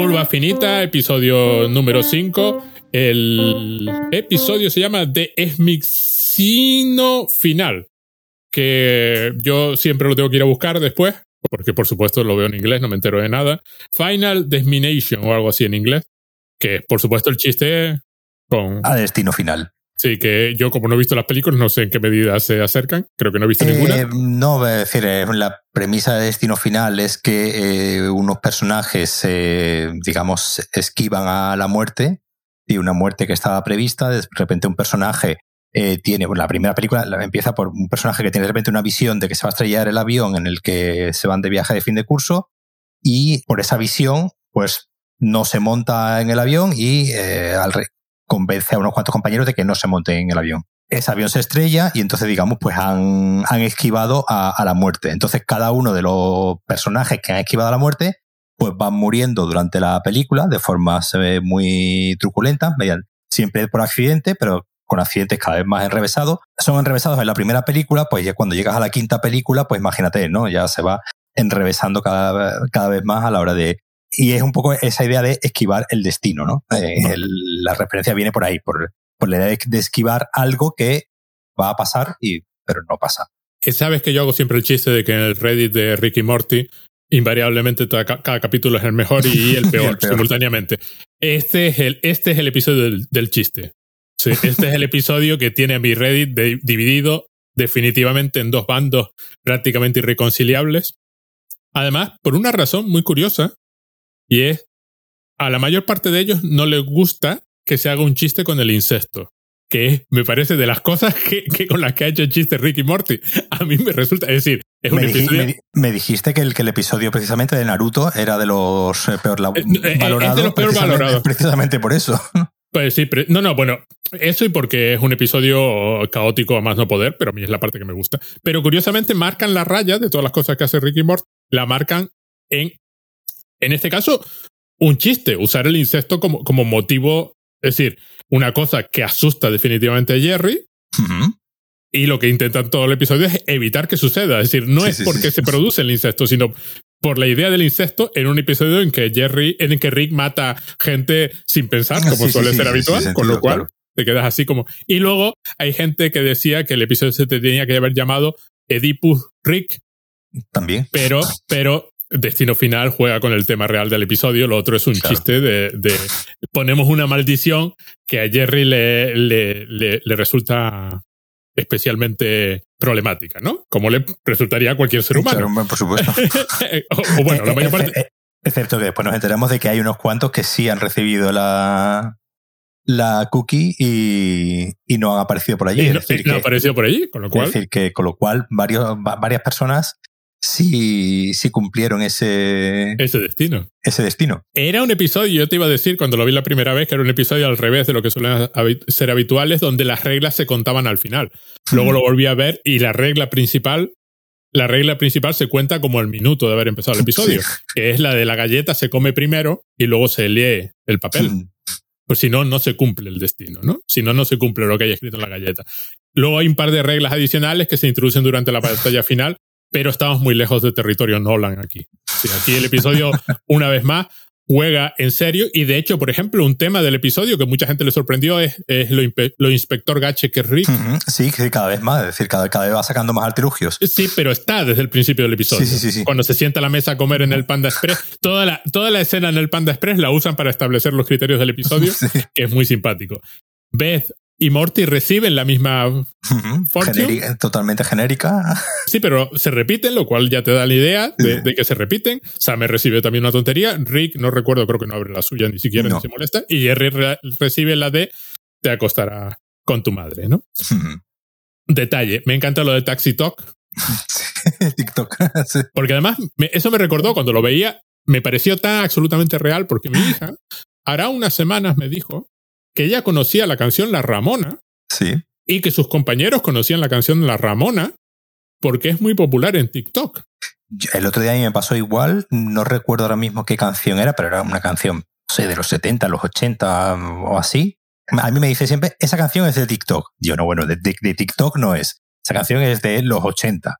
Curva Finita, episodio número 5. El episodio se llama The Esmixino Final, que yo siempre lo tengo que ir a buscar después, porque por supuesto lo veo en inglés, no me entero de nada. Final Desmination o algo así en inglés, que por supuesto el chiste con... A destino final. Sí, que yo como no he visto las películas, no sé en qué medida se acercan. Creo que no he visto ninguna. Eh, no, es decir, eh, la premisa de Destino Final es que eh, unos personajes, digamos, esquivan a la muerte y una muerte que estaba prevista. De repente un personaje tiene, la primera película empieza por un personaje que tiene de repente una visión de que se va a estrellar el avión en el que se van de viaje de fin de curso y por esa visión, pues no se monta en el avión y al, convence a unos cuantos compañeros de que no se monten en el avión. Ese avión se estrella y entonces, digamos, pues han, han esquivado a, la muerte. Entonces, cada uno de los personajes que han esquivado a la muerte, pues van muriendo durante la película de forma muy truculenta, siempre por accidente, pero con accidentes cada vez más enrevesados. Son enrevesados en la primera película, pues ya cuando llegas a la quinta película, pues imagínate, ¿no? Ya se va enrevesando cada, cada vez más a la hora de, y es un poco esa idea de esquivar el destino, ¿no? Eh, la referencia viene por ahí, por, por la idea de, esquivar algo que va a pasar, y, pero no pasa. Sabes que yo hago siempre el chiste de que en el Reddit de Ricky Morty, invariablemente cada, capítulo es el mejor y el peor, simultáneamente. Este es el, este es el episodio del, chiste. este es el episodio que tiene a mi Reddit dividido definitivamente en dos bandos prácticamente irreconciliables. Además, por una razón muy curiosa, y es, a la mayor parte de ellos no les gusta que se haga un chiste con el incesto. Que me parece de las cosas que, con las que ha hecho el chiste Ricky Morty. A mí me resulta, es decir, es me un episodio... me, dijiste que el, que el episodio precisamente de Naruto era de los eh, peor eh, eh, valorados. de los peor valorados. Precisamente por eso. Pues sí, no, no, bueno, eso y porque es un episodio caótico a más no poder, pero a mí es la parte que me gusta. Pero curiosamente marcan la raya de todas las cosas que hace Ricky Morty, la marcan en en este caso, un chiste, usar el incesto como, como motivo, es decir, una cosa que asusta definitivamente a Jerry. Y lo que intentan todo el episodio es evitar que suceda. Es decir, no es porque se produce el incesto, sino por la idea del incesto en un episodio en que Jerry, en que Rick mata gente sin pensar, como suele ser habitual, con lo cual te quedas así como. Y luego hay gente que decía que el episodio se tenía que haber llamado Oedipus Rick. También. Pero, pero Destino Final juega con el tema real del episodio, lo otro es un chiste de, ponemos una maldición que a Jerry le, le, le, resulta especialmente problemática, ¿no? Como le resultaría a cualquier ser humano. por supuesto. o, bueno, la mayor parte... Excepto que después nos enteramos de que hay unos cuantos que sí han recibido la, la cookie y, y no han aparecido por allí. no, han aparecido por allí, con lo cual... Es decir, que con lo cual varios, varias personas si, si cumplieron ese, ese destino. Ese destino. Era un episodio, yo te iba a decir cuando lo vi la primera vez, que era un episodio al revés de lo que suelen ser habituales, donde las reglas se contaban al final. Luego lo volví a ver y la regla principal, la regla principal se cuenta como el minuto de haber empezado el episodio, que es la de la galleta se come primero y luego se lee el papel. Pues si no, no se cumple el destino, ¿no? Si no, no se cumple lo que hay escrito en la galleta. Luego hay un par de reglas adicionales que se introducen durante la batalla final, pero estamos muy lejos de territorio Nolan aquí. aquí el episodio, una vez más, juega en serio y de hecho, por ejemplo, un tema del episodio que mucha gente le sorprendió es, lo, inspector Gache que Rick. Sí, cada vez más, es decir, cada, cada, vez va sacando más artilugios. Sí, pero está desde el principio del episodio. Sí, sí, sí, Cuando se sienta a la mesa a comer en el Panda Express, toda la, toda la escena en el Panda Express la usan para establecer los criterios del episodio, que es muy simpático. Beth y Morty reciben la misma totalmente genérica. Sí, pero se repiten, lo cual ya te da la idea de, que se repiten. Sam recibe también una tontería. Rick, no recuerdo, creo que no abre la suya ni siquiera, ni se molesta. Y Jerry recibe la de te acostará con tu madre, ¿no? Detalle, me encanta lo de Taxi Talk. TikTok. Porque además, eso me recordó cuando lo veía, me pareció tan absolutamente real porque mi hija, hará unas semanas me dijo que ella conocía la canción La Ramona. Sí. Y que sus compañeros conocían la canción La Ramona porque es muy popular en TikTok. El otro día a mí me pasó igual, no recuerdo ahora mismo qué canción era, pero era una canción, no sé, de los 70, los 80 o así. A mí me dice siempre, esa canción es de TikTok. Yo no, bueno, de, TikTok no es. Esa canción es de los 80.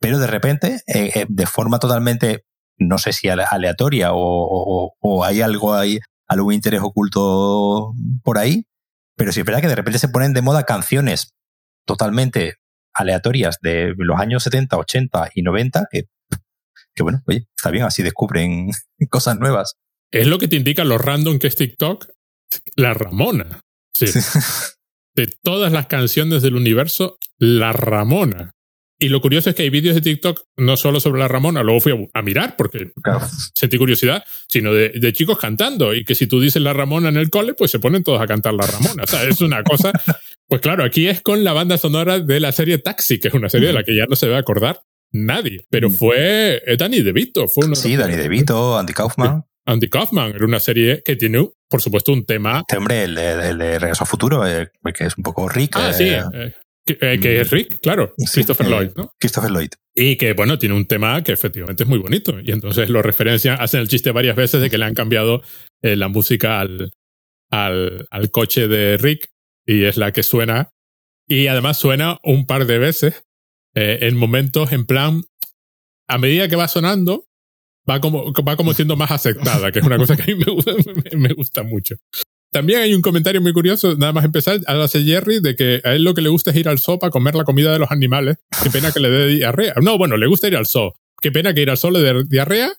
Pero de repente, eh, eh, de forma totalmente no sé si aleatoria o, o, hay algo ahí, algún interés oculto por ahí, pero sí es verdad que de repente se ponen de moda canciones totalmente aleatorias de los años 70, 80 y 90 que, que bueno, oye, está bien, así descubren cosas nuevas. Es lo que te indica lo random que es TikTok, la Ramona. Sí. De todas las canciones del universo, la Ramona. Y lo curioso es que hay vídeos de TikTok no solo sobre la Ramona, luego fui a, mirar porque sentí curiosidad, sino de, chicos cantando. Y que si tú dices la Ramona en el cole, pues se ponen todos a cantar la Ramona. O sea, es una cosa. Pues claro, aquí es con la banda sonora de la serie Taxi, que es una serie de la que ya no se va a acordar nadie. Pero fue eh, Danny DeVito. Fue uno sí, Danny DeVito, Andy Kaufman. Andy Kaufman, era una serie que tiene, por supuesto, un tema. Este hombre, el, de Regreso a Futuro, eh, que es un poco rico. Ah, sí. Eh, eh, que, es Rick, claro, Christopher Lloyd, ¿no? Christopher Lloyd. Y que, bueno, tiene un tema que efectivamente es muy bonito. Y entonces lo referencian, hacen el chiste varias veces de que le han cambiado eh, la música al, al, al, coche de Rick y es la que suena. Y además suena un par de veces eh, en momentos en plan, a medida que va sonando, va como, va como siendo más aceptada, que es una cosa que a mí me, me gusta mucho. También hay un comentario muy curioso, nada más empezar, hace Jerry de que a él lo que le gusta es ir al zoo para comer la comida de los animales. Qué pena que le dé diarrea. No, bueno, le gusta ir al zoo. Qué pena que ir al zoo le dé diarrea,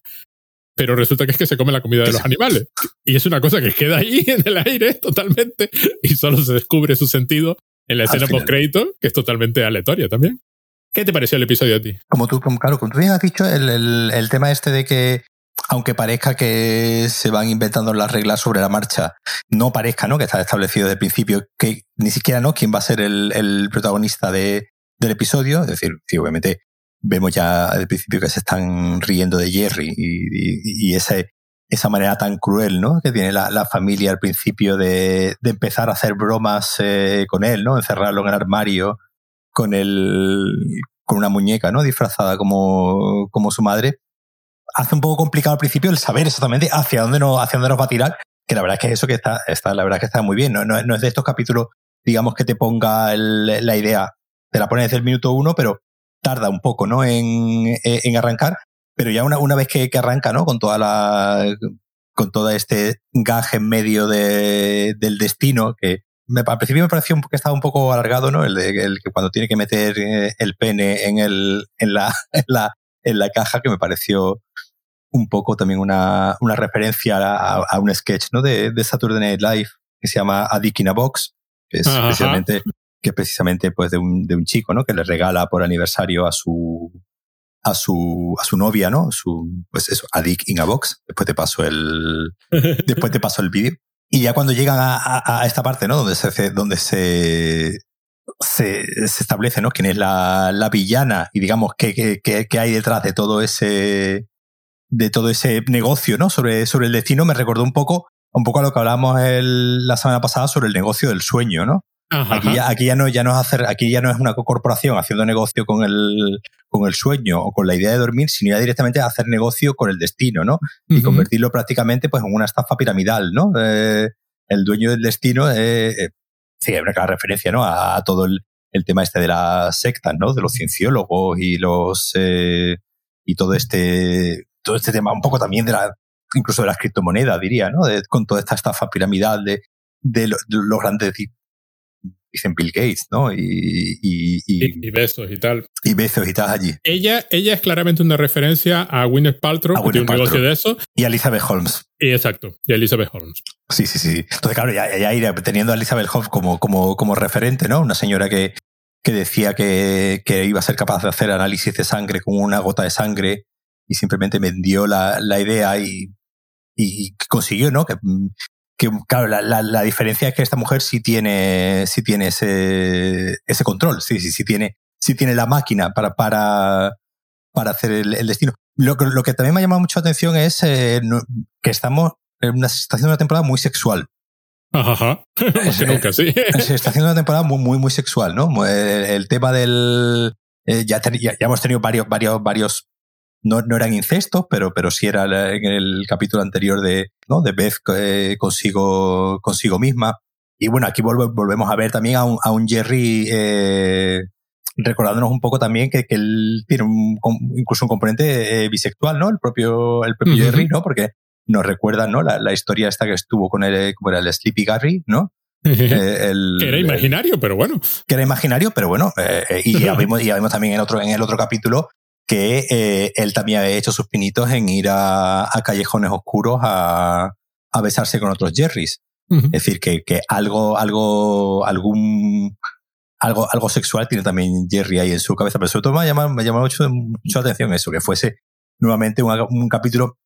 pero resulta que es que se come la comida de los animales. Y es una cosa que queda ahí en el aire totalmente y solo se descubre su sentido en la escena post-crédito, que es totalmente aleatoria también. ¿Qué te pareció el episodio a ti? Como tú, como, claro, como tú bien has dicho, el, el tema este de que aunque parezca que se van inventando las reglas sobre la marcha, no parezca ¿no? que está establecido desde el principio que ni siquiera no quién va a ser el, protagonista de, del episodio. Es decir, obviamente vemos ya el principio que se están riendo de Jerry y, ese, esa manera tan cruel ¿no? que tiene la, familia al principio de, de, empezar a hacer bromas eh, con él, ¿no? encerrarlo en el armario con, el, con una muñeca ¿no? disfrazada como, como su madre hace un poco complicado al principio el saber exactamente hacia dónde nos, hacia dónde nos va a tirar, que la verdad es que eso que está, está la verdad que está muy bien. No, no, es de estos capítulos, digamos, que te ponga la idea, te la pone desde el minuto uno, pero tarda un poco, ¿no? En, en arrancar. Pero ya una, una vez que, que, arranca, ¿no? Con toda la, con todo este gaje en medio de, del destino, que me, al principio me pareció que estaba un poco alargado, ¿no? El de el que cuando tiene que meter eh, el pene en el, en la, en la, en la caja, que me pareció un poco también una, una referencia a, un sketch ¿no? de, de, Saturday Night Live que se llama A Dick in a Box, que es precisamente, que precisamente pues de un, de un chico ¿no? que le regala por aniversario a su a su, a su novia, ¿no? Su, pues eso, a Dick in a Box. Después te paso el, después te paso el vídeo. Y ya cuando llegan a, a, esta parte, ¿no? Donde se, donde se, se, se establece, ¿no? Quién es la, la villana y digamos qué, qué, qué hay detrás de todo ese, de todo ese negocio, ¿no? Sobre, sobre el destino me recordó un poco, un poco a lo que hablábamos la semana pasada sobre el negocio del sueño, ¿no? aquí, ya, aquí ya no, ya no es hacer, aquí ya no es una corporación haciendo negocio con el, con el sueño o con la idea de dormir, sino ya directamente hacer negocio con el destino, ¿no? Y convertirlo prácticamente pues en una estafa piramidal, ¿no? Eh, el dueño del destino, eh, eh sí, una clara referencia, ¿no? A, todo el, el, tema este de las sectas, ¿no? De los cienciólogos y los, eh, y todo este, todo este tema, un poco también de la, incluso de las criptomonedas, diría, ¿no? con toda esta estafa piramidal de, de, los grandes, dicen Bill Gates, ¿no? Y, y, y, besos y tal. Y besos y tal allí. Ella, ella es claramente una referencia a Gwyneth Paltrow, a que tiene un negocio de eso. Y a Elizabeth Holmes. Y exacto, y a Elizabeth Holmes. Sí, sí, sí. Entonces, claro, ya, ya ir teniendo a Elizabeth Holmes como, como, como referente, ¿no? Una señora que, que decía que, que iba a ser capaz de hacer análisis de sangre con una gota de sangre y simplemente vendió la, la idea y, y, consiguió, ¿no? Que, que claro, la, la, la, diferencia es que esta mujer sí tiene, sí tiene ese, ese control, sí, sí, sí tiene, sí tiene la máquina para, para, para hacer el, el destino. Lo, lo, que también me ha llamado mucho la atención es eh, que estamos en una, está haciendo una temporada muy sexual. Ajá, que nunca, sí. Se está haciendo una temporada muy, muy, muy sexual, ¿no? El, el tema del... Eh, ya, ya, ya, hemos tenido varios, varios, varios no, no eran incestos, pero, pero sí era en el capítulo anterior de, ¿no? de Beth eh, consigo, consigo misma. Y bueno, aquí volvemos a ver también a un, a un Jerry eh, recordándonos un poco también que, que él tiene un, incluso un componente eh, bisexual, ¿no? El propio, el propio Jerry, ¿no? Porque nos recuerda, ¿no? La, la, historia esta que estuvo con el, como era el Sleepy Gary, ¿no? Eh, el, que era imaginario, pero bueno. Que era imaginario, pero bueno. Eh, y ya vimos, ya vimos también en, otro, en el otro capítulo que eh, él también había hecho sus pinitos en ir a, a callejones oscuros a, a, besarse con otros Jerrys. Es decir, que, que algo, algo, algún algo, algo sexual tiene también Jerry ahí en su cabeza. Pero sobre todo me ha llamado, me mucho, mucho atención eso, que fuese nuevamente un, un capítulo.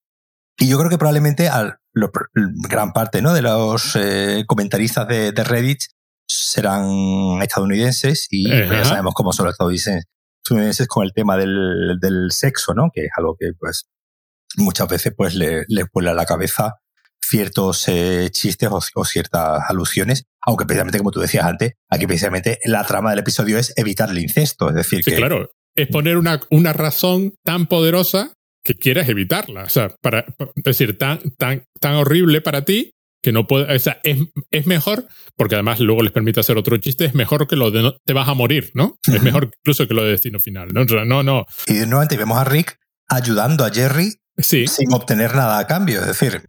Y yo creo que probablemente al, lo, gran parte ¿no? de los eh, comentaristas de, de, Reddit serán estadounidenses y ya sabemos cómo son los estadounidenses con el tema del, del sexo, ¿no? Que es algo que pues muchas veces pues le, le vuela la cabeza ciertos eh, chistes o, ciertas alusiones, aunque precisamente, como tú decías antes, aquí precisamente la trama del episodio es evitar el incesto, es decir, sí, que... claro, es poner una, una razón tan poderosa que quieras evitarla, o sea, para, es decir, tan, tan, tan horrible para ti que no puede, o sea, es, es, mejor, porque además luego les permite hacer otro chiste, es mejor que lo de no, te vas a morir, ¿no? Es mejor incluso que lo de destino final, ¿no? O sea, no, no. Y nuevamente vemos a Rick ayudando a Jerry sí. sin obtener nada a cambio, es decir,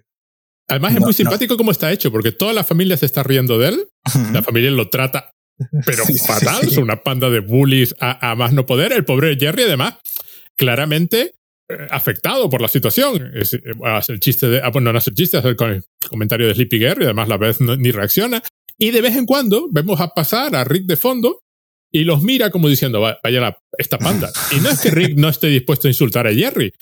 Además es muy simpático cómo está hecho, porque toda la familia se está riendo de él. La familia lo trata, pero fatal. Es una panda de bullies a, más no poder. El pobre Jerry, además, claramente afectado por la situación. Es, eh, hace el chiste de, ah, bueno, no hace el chiste, hace el comentario de Sleepy Gary, además la vez ni reacciona. Y de vez en cuando vemos a pasar a Rick de fondo y los mira como diciendo, vaya la, esta panda. Y no es que Rick no esté dispuesto a insultar a Jerry,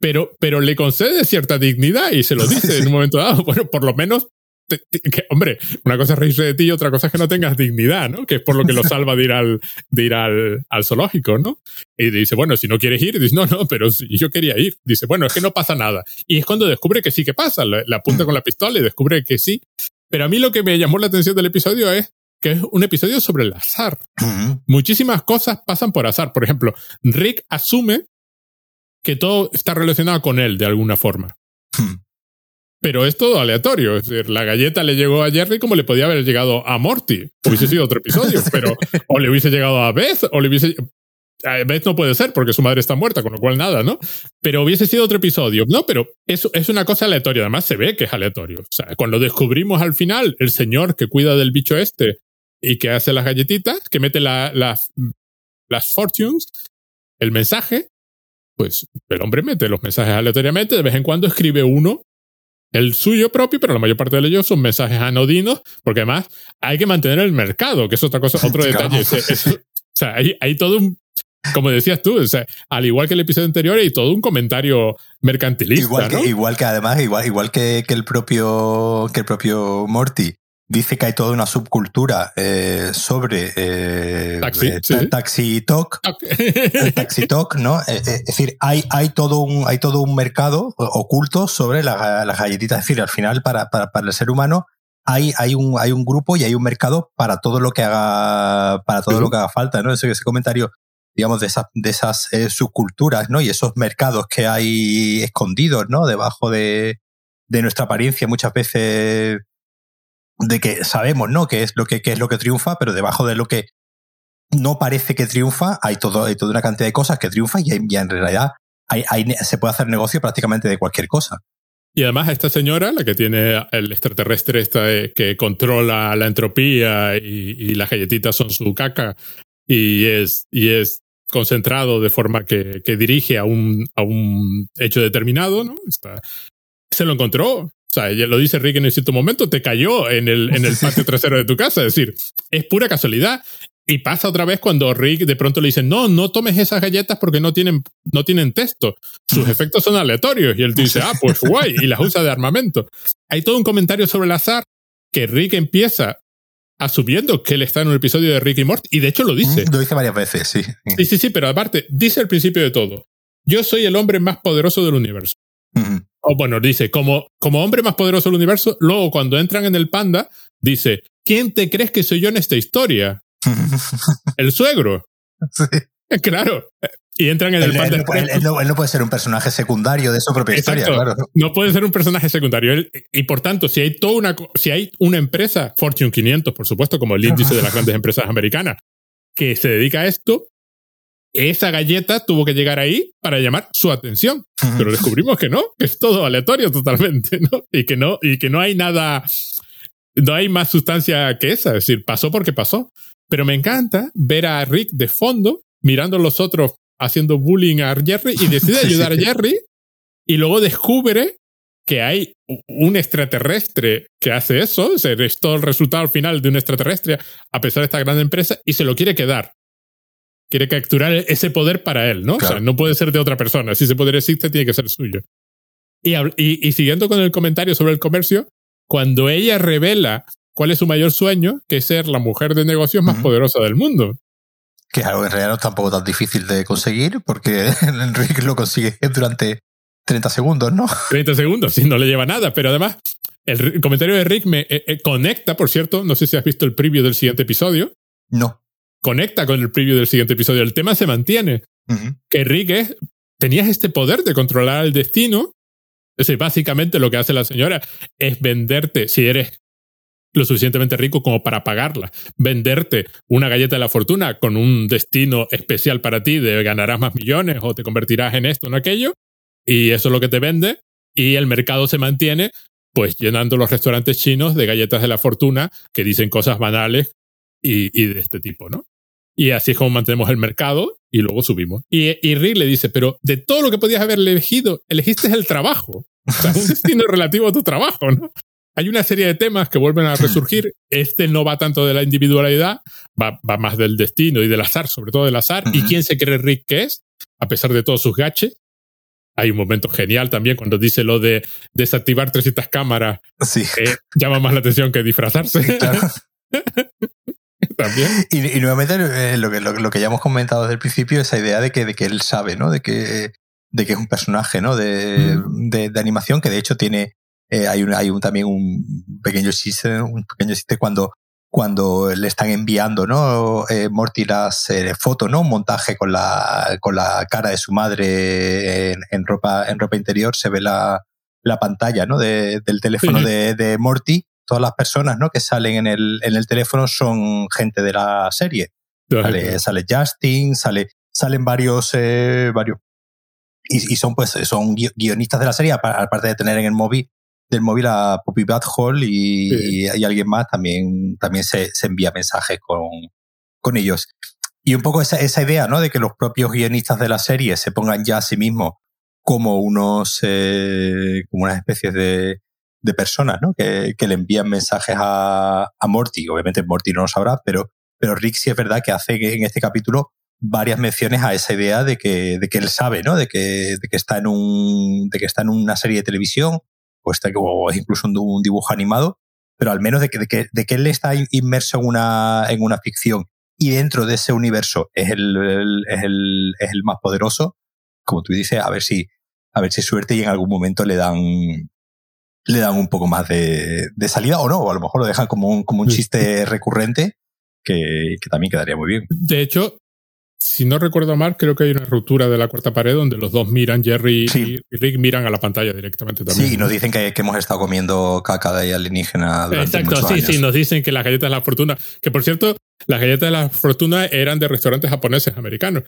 pero, pero le concede cierta dignidad y se lo dice en un momento dado. Bueno, por lo menos, que, hombre, una cosa es reírse de ti y otra cosa es que no tengas dignidad, ¿no? Que es por lo que lo salva de ir al, de ir al, al zoológico, ¿no? Y dice, bueno, si no quieres ir, dice, no, no, pero si yo quería ir. Dice, bueno, es que no pasa nada. Y es cuando descubre que sí que pasa. Le, apunta con la pistola y descubre que sí. Pero a mí lo que me llamó la atención del episodio es que es un episodio sobre el azar. Muchísimas cosas pasan por azar. Por ejemplo, Rick asume que todo está relacionado con él de alguna forma. Hmm. Pero es todo aleatorio. Es decir, la galleta le llegó a Jerry como le podía haber llegado a Morty. Hubiese sido otro episodio, pero o le hubiese llegado a Beth, o le hubiese. A Beth no puede ser porque su madre está muerta, con lo cual nada, ¿no? Pero hubiese sido otro episodio. No, pero es, es una cosa aleatoria. Además, se ve que es aleatorio. O sea, cuando descubrimos al final el señor que cuida del bicho este y que hace las galletitas, que mete la, las fortunes, el mensaje, pues el hombre mete los mensajes aleatoriamente, de vez en cuando escribe uno, el suyo propio, pero la mayor parte de ellos son mensajes anodinos, porque además hay que mantener el mercado, que es otra cosa, otro detalle. o sea, hay, hay todo un, como decías tú, o sea, al igual que el episodio anterior, hay todo un comentario mercantilista. Igual que, igual que además, igual, igual que, que, el propio, que el propio Morty dice que hay toda una subcultura eh, sobre eh, taxi, eh, taxi talk, taxi talk, ¿no? Eh, es decir, hay, hay, todo un, hay todo un mercado oculto sobre las galletitas. Es decir, al final, para, para, para, el ser humano, hay, hay, un, hay un grupo y hay un mercado para todo lo que haga, para todo lo que haga falta, ¿no? Ese, ese comentario, digamos, de esas, de esas subculturas, ¿no? Y esos mercados que hay escondidos, ¿no? Debajo de, de nuestra apariencia muchas veces de que sabemos, ¿no? Qué es lo que, es lo que triunfa, pero debajo de lo que no parece que triunfa, hay, todo, hay toda una cantidad de cosas que triunfan y, en realidad hay, se puede hacer negocio prácticamente de cualquier cosa. Y además esta señora, la que tiene el extraterrestre esta que controla la entropía y, las galletitas son su caca y es, y es concentrado de forma que, que dirige a un, a un hecho determinado, ¿no? Está, se lo encontró o sea, ya lo dice Rick en cierto momento, te cayó en el, en el patio trasero de tu casa. Es decir, es pura casualidad. Y pasa otra vez cuando Rick de pronto le dice, no, no tomes esas galletas porque no tienen, no tienen texto. Sus efectos son aleatorios. Y él dice, ah, pues guay. Y las usa de armamento. Hay todo un comentario sobre el azar que Rick empieza asumiendo que él está en un episodio de Rick y Morty. Y de hecho lo dice. Lo dice varias veces, sí. Sí, sí, sí, pero aparte, dice al principio de todo, yo soy el hombre más poderoso del universo. O bueno, dice, como, como hombre más poderoso del universo, luego cuando entran en el panda, dice, ¿quién te crees que soy yo en esta historia? el suegro. Sí. Claro. Y entran en el panda. Él, no, puede ser un personaje secundario de su propia historia, claro. No puede ser un personaje secundario. y por tanto, si hay toda una, si hay una empresa, Fortune 500, por supuesto, como el índice de las grandes empresas americanas, que se dedica a esto, esa galleta tuvo que llegar ahí para llamar su atención. Pero descubrimos que no, que es todo aleatorio totalmente, ¿no? Y que no, y que no hay nada, no hay más sustancia que esa. Es decir, pasó porque pasó. Pero me encanta ver a Rick de fondo mirando a los otros haciendo bullying a Jerry y decide ayudar a Jerry y luego descubre que hay un extraterrestre que hace eso, es todo el resultado al final de un extraterrestre a pesar de esta gran empresa y se lo quiere quedar. Quiere capturar ese poder para él, ¿no? O sea, no puede ser de otra persona. Si ese poder existe, tiene que ser suyo. Y, y, y siguiendo con el comentario sobre el comercio, cuando ella revela cuál es su mayor sueño, que es ser la mujer de negocios más poderosa del mundo. Que es algo que en realidad no es tampoco tan difícil de conseguir, porque Enrique lo consigue durante 30 segundos, ¿no? 30 segundos, sí, no le lleva nada, pero además el comentario de Rick me eh, eh, conecta, por cierto, no sé si has visto el preview del siguiente episodio. No. Conecta con el preview del siguiente episodio. El tema se mantiene. Que es, tenías este poder de controlar el destino. Es decir, básicamente lo que hace la señora es venderte, si eres lo suficientemente rico como para pagarla. Venderte una galleta de la fortuna con un destino especial para ti de ganarás más millones o te convertirás en esto o en aquello. Y eso es lo que te vende. Y el mercado se mantiene pues llenando los restaurantes chinos de galletas de la fortuna que dicen cosas banales y, de este tipo, ¿no? Y así es como mantenemos el mercado y luego subimos. Y, y Rick le dice, pero de todo lo que podías haber elegido, elegiste el trabajo. O sea, un destino relativo a tu trabajo, ¿no? hay una serie de temas que vuelven a resurgir. Este no va tanto de la individualidad, va, más del destino y del azar, sobre todo del azar. ¿Y quién se cree Rick que es? A pesar de todos sus gaches. Hay un momento genial también cuando dice lo de desactivar 300 cámaras. Sí. llama más la atención que disfrazarse. también. Y, nuevamente eh, lo, que, lo, que ya hemos comentado desde el principio, esa idea de que, de que él sabe, ¿no? De que, de que es un personaje, ¿no? De, de, de, animación que de hecho tiene, eh, hay, un, hay un, también un pequeño chiste, un pequeño chiste cuando, cuando le están enviando, ¿no? Eh, Morty las eh, fotos, ¿no? Un montaje con la, con la cara de su madre en, ropa, en ropa interior, se ve la, la pantalla, ¿no? De, del teléfono de, de, Morty. Todas las personas, ¿no? Que salen en el, en el teléfono son gente de la serie. Sale, sale Justin, sale, salen varios, eh, varios y, y, son pues son guionistas de la serie aparte de tener en el móvil del móvil a Poppy Bad y, y, alguien más también, también se, se envía mensajes con, con ellos. Y un poco esa, esa idea, ¿no? De que los propios guionistas de la serie se pongan ya a sí mismos como unos, eh, como unas especies de, de personas, ¿no? Que, que le envían mensajes a, a Morty. Obviamente Morty no lo sabrá, pero, pero Rick sí es verdad que hace en este capítulo varias menciones a esa idea de que, de que él sabe, ¿no? De que, de que está en un, de que está en una serie de televisión, o, es incluso un, dibujo animado, pero al menos de que, de que, de que él está inmerso en una, en una ficción y dentro de ese universo es el, es el, es el más poderoso, como tú dices, a ver si, a ver si suerte y en algún momento le dan, le dan un poco más de, de salida o no, o a lo mejor lo dejan como un, como un chiste recurrente que, que también quedaría muy bien. De hecho, si no recuerdo mal, creo que hay una ruptura de la cuarta pared donde los dos miran, Jerry y Rick miran a la pantalla directamente también. Sí, y nos dicen que, hemos estado comiendo caca de alienígena durante Exacto, sí, sí, nos dicen que las galletas de la fortuna, que por cierto, las galletas de la fortuna eran de restaurantes japoneses americanos.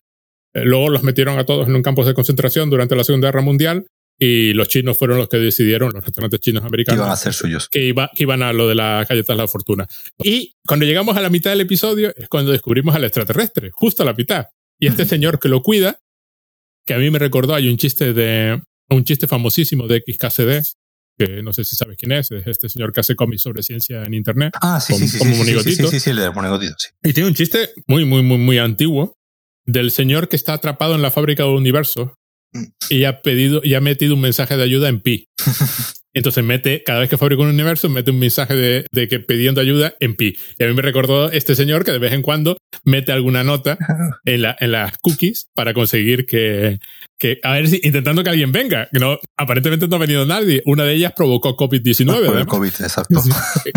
Eh, luego los metieron a todos en un campo de concentración durante la Segunda Guerra Mundial y los chinos fueron los que decidieron, los restaurantes chinos americanos, iban a ser suyos. Que, iba, que iban a lo de las galletas de la fortuna. Y cuando llegamos a la mitad del episodio es cuando descubrimos al extraterrestre, justo a la mitad. Y este señor que lo cuida, que a mí me recordó, hay un chiste de, un chiste famosísimo de XKCD, que no sé si sabes quién es, es este señor que hace cómics sobre ciencia en internet. Ah, sí, sí, sí, como sí, sí, sí, sí, el de monegotito, sí. Y tiene un chiste muy, muy, muy, muy antiguo del señor que está atrapado en la fábrica del universo. Y ha pedido y ha metido un mensaje de ayuda en pi. Entonces mete, cada vez que fabrica un universo, mete un mensaje de, de, que pidiendo ayuda en pi. Y a mí me recordó este señor que de vez en cuando mete alguna nota en, la, en las cookies para conseguir que, que, a ver si, intentando que alguien venga. No, aparentemente no ha venido nadie. Una de ellas provocó COVID-19. COVID, exacto.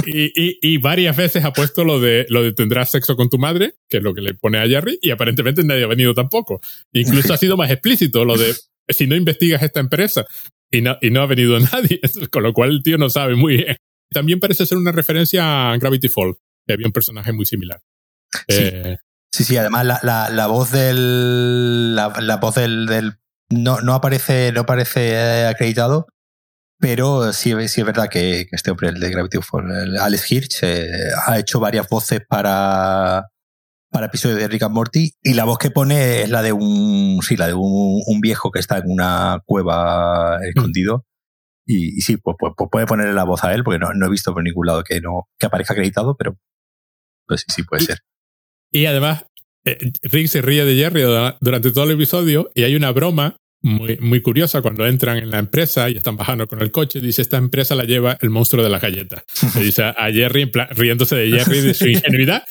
Y, y, y, varias veces ha puesto lo de, lo de tendrás sexo con tu madre, que es lo que le pone a Jerry, y aparentemente nadie ha venido tampoco. Incluso ha sido más explícito lo de si no investigas esta empresa, y no, y no ha venido nadie, con lo cual el tío no sabe muy bien. También parece ser una referencia a Gravity Falls, que había un personaje muy similar. Sí. Eh, Sí, sí, además la, la, la voz del. La, la voz del, del. No, no aparece, no aparece eh, acreditado, pero sí, sí es verdad que, que este hombre, el de Gravity Falls, Alex Hirsch, eh, ha hecho varias voces para, para episodios de Rick and Morty y la voz que pone es la de un sí la de un, un viejo que está en una cueva escondido. Y, y sí pues, pues, pues puede ponerle la voz a él porque no, no, he visto por ningún lado que no que aparezca acreditado pero pues sí, sí puede ser. y además eh, Rick se ríe de Jerry durante todo el episodio y hay una broma muy, muy curiosa cuando entran en la empresa y están bajando con el coche. Dice, esta empresa la lleva el monstruo de la galleta. Le dice a Jerry, riéndose de Jerry de su ingenuidad.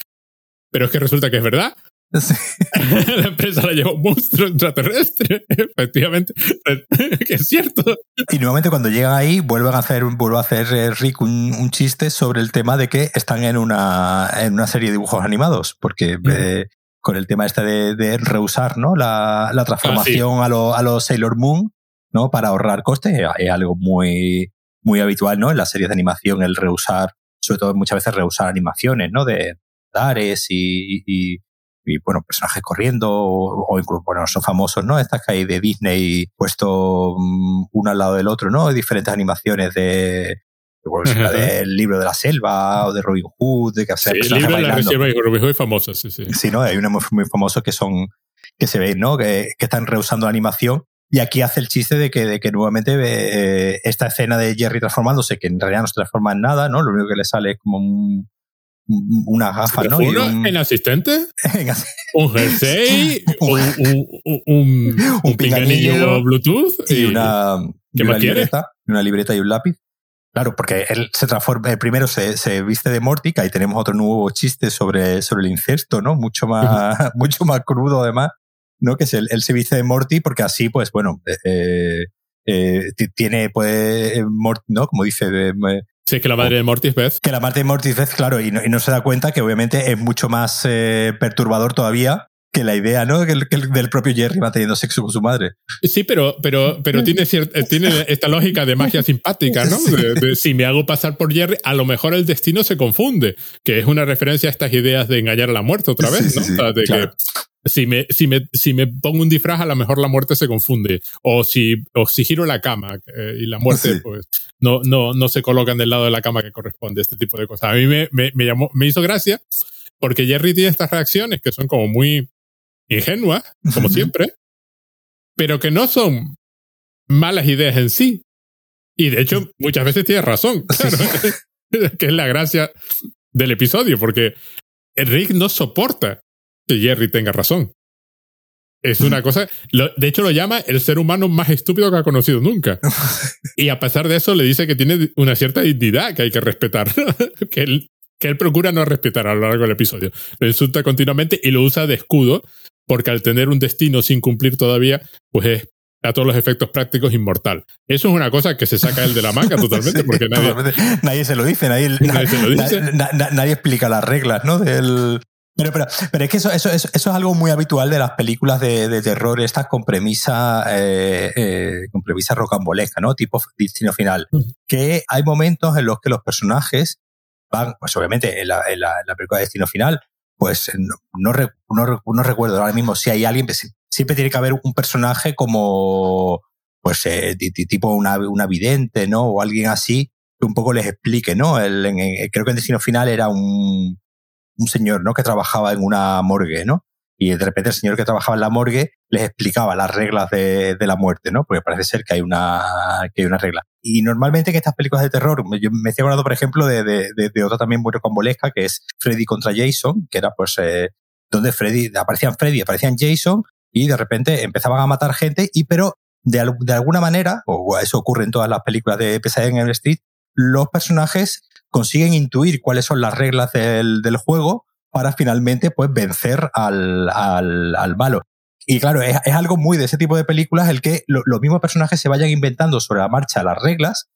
Pero es que resulta que es verdad. Sí. la empresa la lleva un monstruo extraterrestre, efectivamente, que es cierto. Y nuevamente cuando llegan ahí vuelven a hacer, vuelve a hacer eh, Rick un, un, chiste sobre el tema de que están en una, en una serie de dibujos animados, porque mm. eh, con el tema este de, de reusar ¿no? la, la transformación ah, sí. a los a lo Sailor Moon ¿no? para ahorrar costes es algo muy, muy habitual ¿no? en las series de animación, el reusar, sobre todo muchas veces reusar animaciones ¿no? de, Dares y, y, y, bueno, personajes corriendo o, o, incluso, bueno, son famosos, ¿no? Estas que hay de Disney puesto um, uno al lado del otro, ¿no? Diferentes animaciones de, -huh. del libro de la selva o de Robin Hood, de que sí, el libro de la selva y Robin Hood es famoso, sí, sí. Sí, ¿no? Hay unos muy, muy famosos que son, que se ven, ¿no? Que, que están reusando la animación y aquí hace el chiste de que, de que nuevamente eh, esta escena de Jerry transformándose, que en realidad no se transforma en nada, ¿no? Lo único que le sale es como un, una gafa, ¿no? Un, ¿En asistente? un jersey, un, un, un, un pinganillo Bluetooth y, y una, ¿qué y más una libreta, una libreta y un lápiz. Claro, porque él se transforma, eh, primero se, se, viste de Morty, que ahí tenemos otro nuevo chiste sobre, sobre el incesto, ¿no? Mucho más, mucho más crudo además, ¿no? Que es él se viste de Morty porque así, pues bueno, eh, eh, tiene, pues, Morty, ¿no? Como dice, eh, Sí, que la madre de Mortis Beth. Que la madre de Mortis Beth, claro, y no, y no se da cuenta que obviamente es mucho más eh, perturbador todavía que la idea, ¿no? Que el, que el, del propio Jerry va teniendo sexo con su madre. Sí, pero, pero, pero tiene, cierta, tiene esta lógica de magia simpática, ¿no? De, de, si me hago pasar por Jerry, a lo mejor el destino se confunde, que es una referencia a estas ideas de engañar a la muerte otra vez, sí, ¿no? Sí, sí, o sea, de claro. que si me, si, me, si me pongo un disfraz, a lo mejor la muerte se confunde. O si, o si giro la cama eh, y la muerte, sí. pues, no, no, no se colocan del lado de la cama que corresponde, este tipo de cosas. A mí me, me, me, llamó, me hizo gracia porque Jerry tiene estas reacciones que son como muy ingenuas, como siempre, pero que no son malas ideas en sí. Y de hecho, muchas veces tiene razón, claro, que es la gracia del episodio, porque Rick no soporta que Jerry tenga razón. Es una cosa, lo, de hecho lo llama el ser humano más estúpido que ha conocido nunca. Y a pesar de eso le dice que tiene una cierta dignidad que hay que respetar, que, él, que él procura no respetar a lo largo del episodio. Lo insulta continuamente y lo usa de escudo, porque al tener un destino sin cumplir todavía, pues es a todos los efectos prácticos inmortal. Eso es una cosa que se saca él de la manga totalmente, sí, porque nadie, totalmente. nadie se lo dice, nadie, nadie, se lo dice. Na, na, nadie explica las reglas, ¿no? Del, pero, pero, pero es que eso, eso, eso, eso, es algo muy habitual de las películas de, de terror, estas con premisa, eh, eh, con premisa rocambolesca, ¿no? Tipo destino final. Mm. Que hay momentos en los que los personajes van, pues obviamente en la, en la, en la película de destino final, pues no, no, no, no, recuerdo ahora mismo si hay alguien, siempre tiene que haber un personaje como, pues, eh, tipo una, una vidente, ¿no? O alguien así que un poco les explique, ¿no? El, en, en, creo que en destino final era un, un señor, ¿no? Que trabajaba en una morgue, ¿no? Y de repente el señor que trabajaba en la morgue les explicaba las reglas de, de la muerte, ¿no? Porque parece ser que hay una, que hay una regla. Y normalmente en estas películas de terror, yo me estoy hablando, por ejemplo, de, de, de, de otra también muy recombolesca, que es Freddy contra Jason, que era pues, eh, donde Freddy, aparecían Freddy, aparecían Jason, y de repente empezaban a matar gente, y pero de, de alguna manera, o eso ocurre en todas las películas de Pesadilla en el Street, los personajes consiguen intuir cuáles son las reglas del, del juego para finalmente pues vencer al, al, al malo. Y claro, es, es, algo muy de ese tipo de películas el que lo, los mismos personajes se vayan inventando sobre la marcha las reglas,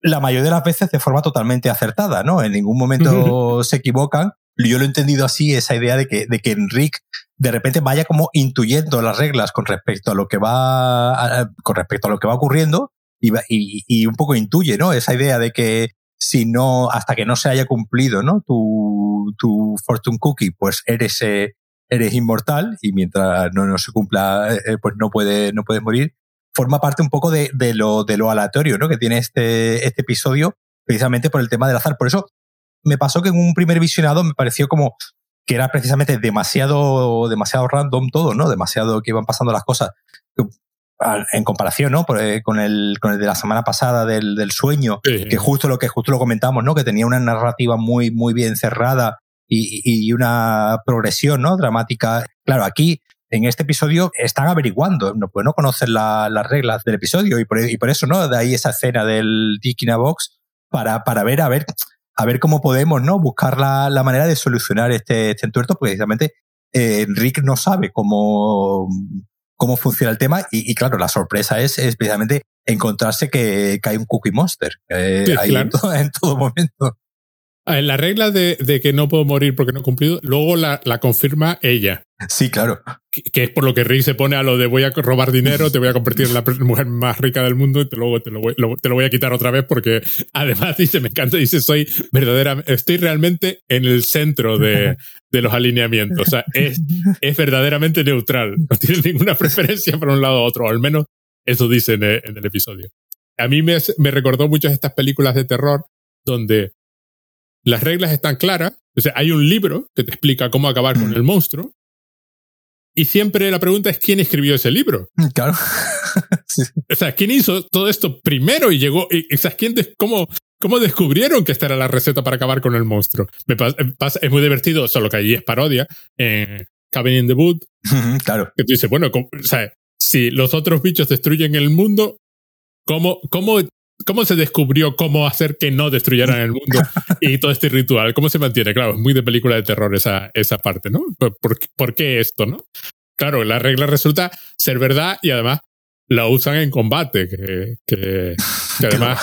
la mayoría de las veces de forma totalmente acertada, ¿no? En ningún momento se equivocan. Yo lo he entendido así, esa idea de que, de que Enric de repente vaya como intuyendo las reglas con respecto a lo que va, a, con respecto a lo que va ocurriendo y, y, y un poco intuye, ¿no? Esa idea de que si no, hasta que no se haya cumplido, ¿no? Tu, tu fortune cookie, pues eres, eh, eres inmortal y mientras no, no se cumpla, eh, pues no puedes no puedes morir. Forma parte un poco de, de, lo, de lo aleatorio ¿no? que tiene este, este episodio, precisamente por el tema del azar. Por eso me pasó que en un primer visionado me pareció como que era precisamente demasiado, demasiado random todo, ¿no? Demasiado que iban pasando las cosas. En comparación, ¿no? Eh, con el, con el de la semana pasada del, del sueño, que justo lo que justo lo comentamos, ¿no? Que tenía una narrativa muy, muy bien cerrada y, y una progresión, ¿no? Dramática. Claro, aquí en este episodio están averiguando, no, pues no conocen las reglas del episodio y por, y por, eso, ¿no? De ahí esa escena del Dick in a Box para, para ver, a ver, a ver cómo podemos ¿no? buscar la, la manera de solucionar este, este entuerto, porque precisamente eh, Rick no sabe cómo, cómo funciona el tema y, y claro, la sorpresa es, es, precisamente encontrarse que, que hay un Cookie Monster eh, ahí claro. en, todo, en, todo, momento. Ah, la regla de, de, que no puedo morir porque no he cumplido, luego la, la confirma ella. Sí, claro. Que, que, es por lo que Rick se pone a lo de voy a robar dinero, te voy a convertir en la mujer más rica del mundo y te, luego te lo, voy, lo, te lo voy a quitar otra vez porque además dice, me encanta, dice, soy verdadera, estoy realmente en el centro de, de los alineamientos. O sea, es, es verdaderamente neutral. No tiene ninguna preferencia para un lado u otro, o al menos eso dice en el, en el episodio. A mí me, me recordó muchas estas películas de terror donde las reglas están claras. O sea, hay un libro que te explica cómo acabar con el monstruo. Y siempre la pregunta es quién escribió ese libro. Claro. sí. O sea, quién hizo todo esto primero y llegó. Y, o sea, ¿quién de, cómo, cómo descubrieron que esta era la receta para acabar con el monstruo? Me pasa, es muy divertido, solo que allí es parodia. En Cabin in the Wood. claro. Que tú dices, bueno, o sea, si los otros bichos destruyen el mundo, ¿cómo, cómo ¿Cómo se descubrió cómo hacer que no destruyeran el mundo y todo este ritual? ¿Cómo se mantiene? Claro, es muy de película de terror esa, esa parte, ¿no? ¿Por, ¿Por, qué esto, no? Claro, la regla resulta ser verdad y además la usan en combate, que, que, que además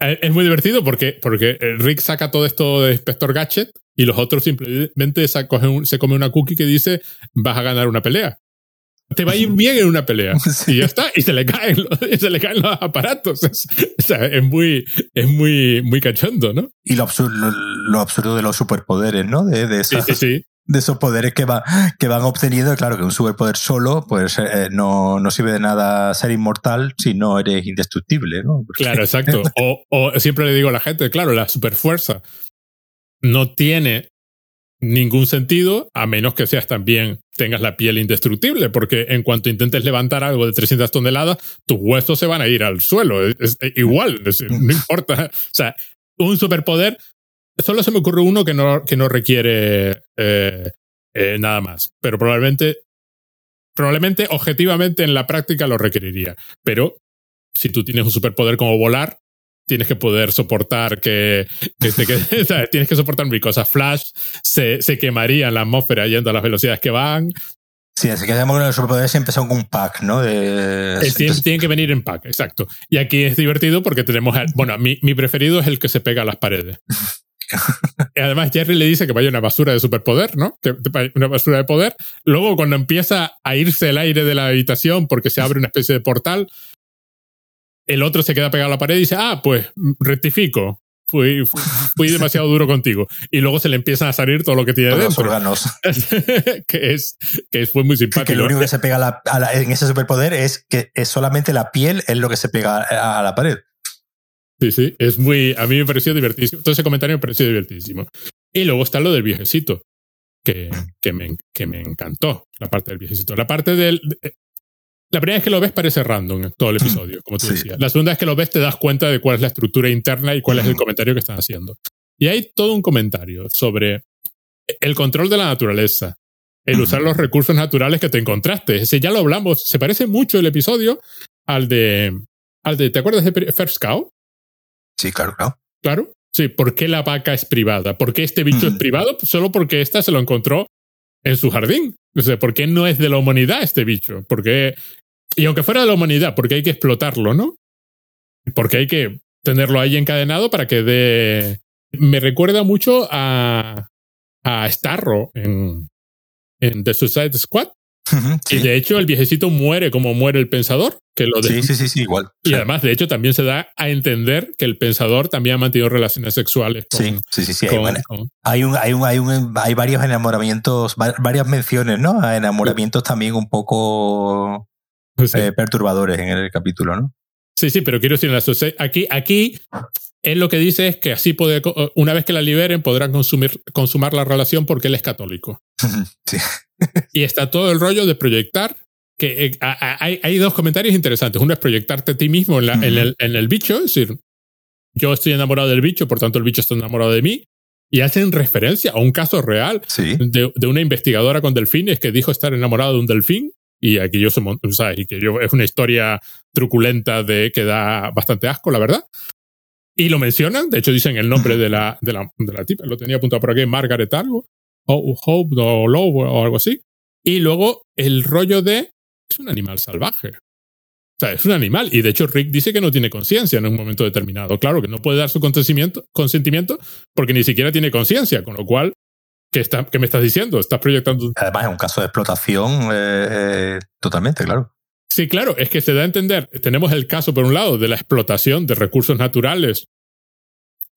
es muy divertido porque, porque Rick saca todo esto de Inspector Gadget y los otros simplemente se comen, se come una cookie que dice vas a ganar una pelea te va a ir bien en una pelea. Sí. Y ya está, y se le caen los, se le caen los aparatos. Es, o sea, es muy, es muy, muy cachondo, ¿no? Y lo absurdo, lo, absurdo de los superpoderes, ¿no? De, de, esas, sí, sí, sí. de esos poderes que, va, que van obteniendo. Claro que un superpoder solo, pues eh, no, no sirve de nada ser inmortal si no eres indestructible, ¿no? Porque... Claro, exacto. O, o siempre le digo a la gente, claro, la superfuerza no tiene ningún sentido, a menos que seas también tengas la piel indestructible, porque en cuanto intentes levantar algo de 300 toneladas, tus huesos se van a ir al suelo. Es, es igual, es, no importa. O sea, un superpoder, solo se me ocurre uno que no, que no requiere eh, eh, nada más, pero probablemente, probablemente, objetivamente en la práctica lo requeriría. Pero si tú tienes un superpoder como volar, tienes que poder soportar que, que te ¿sabes? tienes que soportar mil cosas. Flash se, se quemaría en la atmósfera yendo a las velocidades que van. Sí, así que digamos que los superpoderes siempre son un pack, ¿no? De... Eh, tienen, que venir en pack, exacto. Y aquí es divertido porque tenemos, bueno, mi, mi preferido es el que se pega a las paredes. además Jerry le dice que vaya una basura de superpoder, ¿no? Que una basura de poder. Luego cuando empieza a irse el aire de la habitación porque se abre una especie de portal, el otro se queda pegado a la pared y dice, ah, pues rectifico. Fui, fui, fui demasiado duro contigo. Y luego se le empiezan a salir todo lo que tiene Todos dentro. Los órganos. que es, que fue muy simpático. Que, que lo único que se pega a la, a la, en ese superpoder es que es solamente la piel es lo que se pega a, a la pared. Sí, sí, es muy, a mí me pareció divertísimo. Todo ese comentario me pareció divertísimo. Y luego está lo del viejecito, que, que, me, que me encantó, la parte del viejecito. La parte del, la primera vez que lo ves parece random todo el episodio, como tú sí. decías. La segunda vez que lo ves te das cuenta de cuál es la estructura interna y cuál es el comentario que están haciendo. Y hay todo un comentario sobre el control de la naturaleza, el usar los recursos naturales que te encontraste. Ese ya lo hablamos, se parece mucho el episodio al de, al de ¿te acuerdas de First Cow? Sí, claro, claro. Claro. Sí, ¿por qué la vaca es privada? ¿Por qué este bicho es privado? Pues solo porque esta se lo encontró en su jardín. O sea, ¿por qué no es de la humanidad este bicho? Porque, y aunque fuera de la humanidad, porque hay que explotarlo, ¿no? Porque hay que tenerlo ahí encadenado para que dé... Me recuerda mucho a, a Starro en, en The Suicide Squad. Y de hecho, el viejecito muere como muere el pensador. Que lo sí, sí, sí, sí, igual. Y además, de hecho, también se da a entender que el pensador también ha mantenido relaciones sexuales con. Sí, sí, sí. sí. hay, un, hay, un, hay, un, hay varios enamoramientos, varias menciones, ¿no? A enamoramientos también un poco eh, perturbadores en el capítulo, ¿no? Sí, sí, pero quiero decir, aquí, aquí él lo que dice es que así puede, una vez que la liberen, podrán consumir, consumar la relación porque él es católico. sí. Y está todo el rollo de proyectar que eh, hay, hay, dos comentarios interesantes. Uno es proyectarte a ti mismo en, el, en, el, bicho, es decir, yo estoy enamorado del bicho, por tanto el bicho está enamorado de mí. Y hacen referencia a un caso real de, de, una investigadora con delfines que dijo estar enamorado de un delfín y aquí yo ¿sabes? Y que yo, es una historia truculenta de que da bastante asco, la verdad. Y lo mencionan, de hecho dicen el nombre de la, de la, de la tipa, lo tenía apuntado por aquí, Margaret algo, o Hope o Love o algo así. Y luego el rollo de es un animal salvaje. O sea, es un animal. Y de hecho, Rick dice que no tiene conciencia en un momento determinado. Claro, que no puede dar su consentimiento, consentimiento porque ni siquiera tiene conciencia. Con lo cual, ¿qué, está, ¿qué me estás diciendo? Estás proyectando. Además, es un caso de explotación eh, eh, totalmente, claro. Sí, claro, es que se da a entender. Tenemos el caso, por un lado, de la explotación de recursos naturales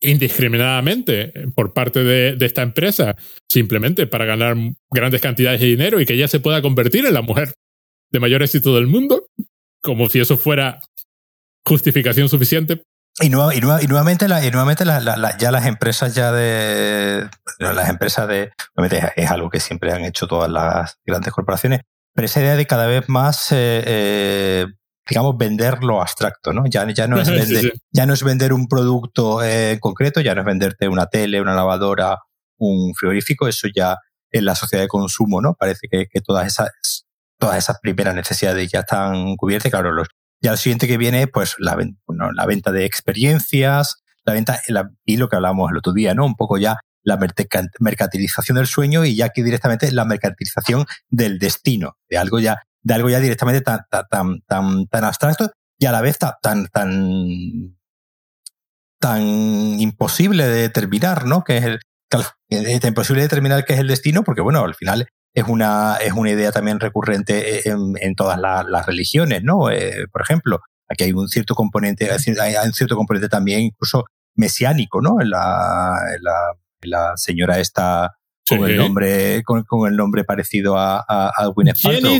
indiscriminadamente por parte de, esta empresa, simplemente para ganar grandes cantidades de dinero y que ella se pueda convertir en la mujer de mayor éxito del mundo, como si eso fuera justificación suficiente. Y, nuevamente, nuevamente ya las empresas ya de las empresas de es algo que siempre han hecho todas las grandes corporaciones, pero esa idea de cada vez más eh, eh, digamos, vender lo abstracto, ¿no? Ya, ya, no, es vender, ya no es vender un producto en concreto, ya no es venderte una tele, una lavadora, un frigorífico, eso ya en la sociedad de consumo, ¿no? Parece que, que todas esas todas esas primeras necesidades ya están cubiertas. Claro, los, ya lo siguiente que viene, pues la, la venta de experiencias, la venta, y lo que hablamos el otro día, ¿no? Un poco ya la mercantilización del sueño y ya aquí directamente la mercantilización del destino, de algo ya, de algo ya directamente tan, tan, tan, tan abstracto y a la vez tan, tan, tan imposible de determinar, ¿no? Que es el, es imposible determinar qué es el destino, porque bueno, al final es una, es una idea también recurrente en, en todas las religiones, ¿no? Eh, por ejemplo, aquí hay un cierto componente, hay un cierto componente también incluso mesiánico, ¿no? En la, la, la señora esta con el nombre, con, con, el nombre parecido a, a, a Gwyneth Paltrow.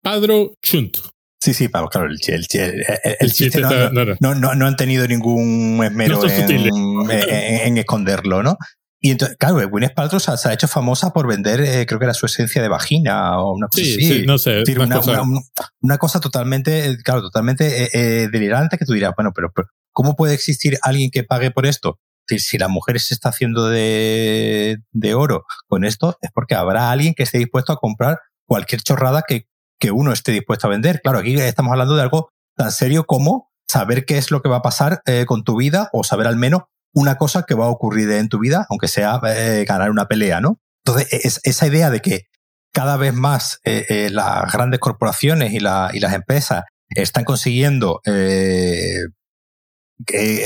Padro Chunt. Sí, sí, claro, el, el, el, chiste no, no, no, han tenido ningún esmero en, en, esconderlo, ¿no? Y entonces, claro, Gwyneth Paltrow se, ha hecho famosa por vender, eh, creo que era su esencia de vagina o una cosa sí, así. Sí, no sé. una, cosa. Una, una, cosa totalmente, claro, totalmente eh, eh, delirante que tú dirás, bueno, pero, ¿cómo puede existir alguien que pague por esto? Si, si la mujer se está haciendo de, de oro con esto, es porque habrá alguien que esté dispuesto a comprar cualquier chorrada que, que uno esté dispuesto a vender. Claro, aquí estamos hablando de algo tan serio como saber qué es lo que va a pasar eh, con tu vida o saber al menos una cosa que va a ocurrir en tu vida, aunque sea eh, ganar una pelea, ¿no? Entonces, es, esa idea de que cada vez más eh, las grandes corporaciones y, y, las empresas están consiguiendo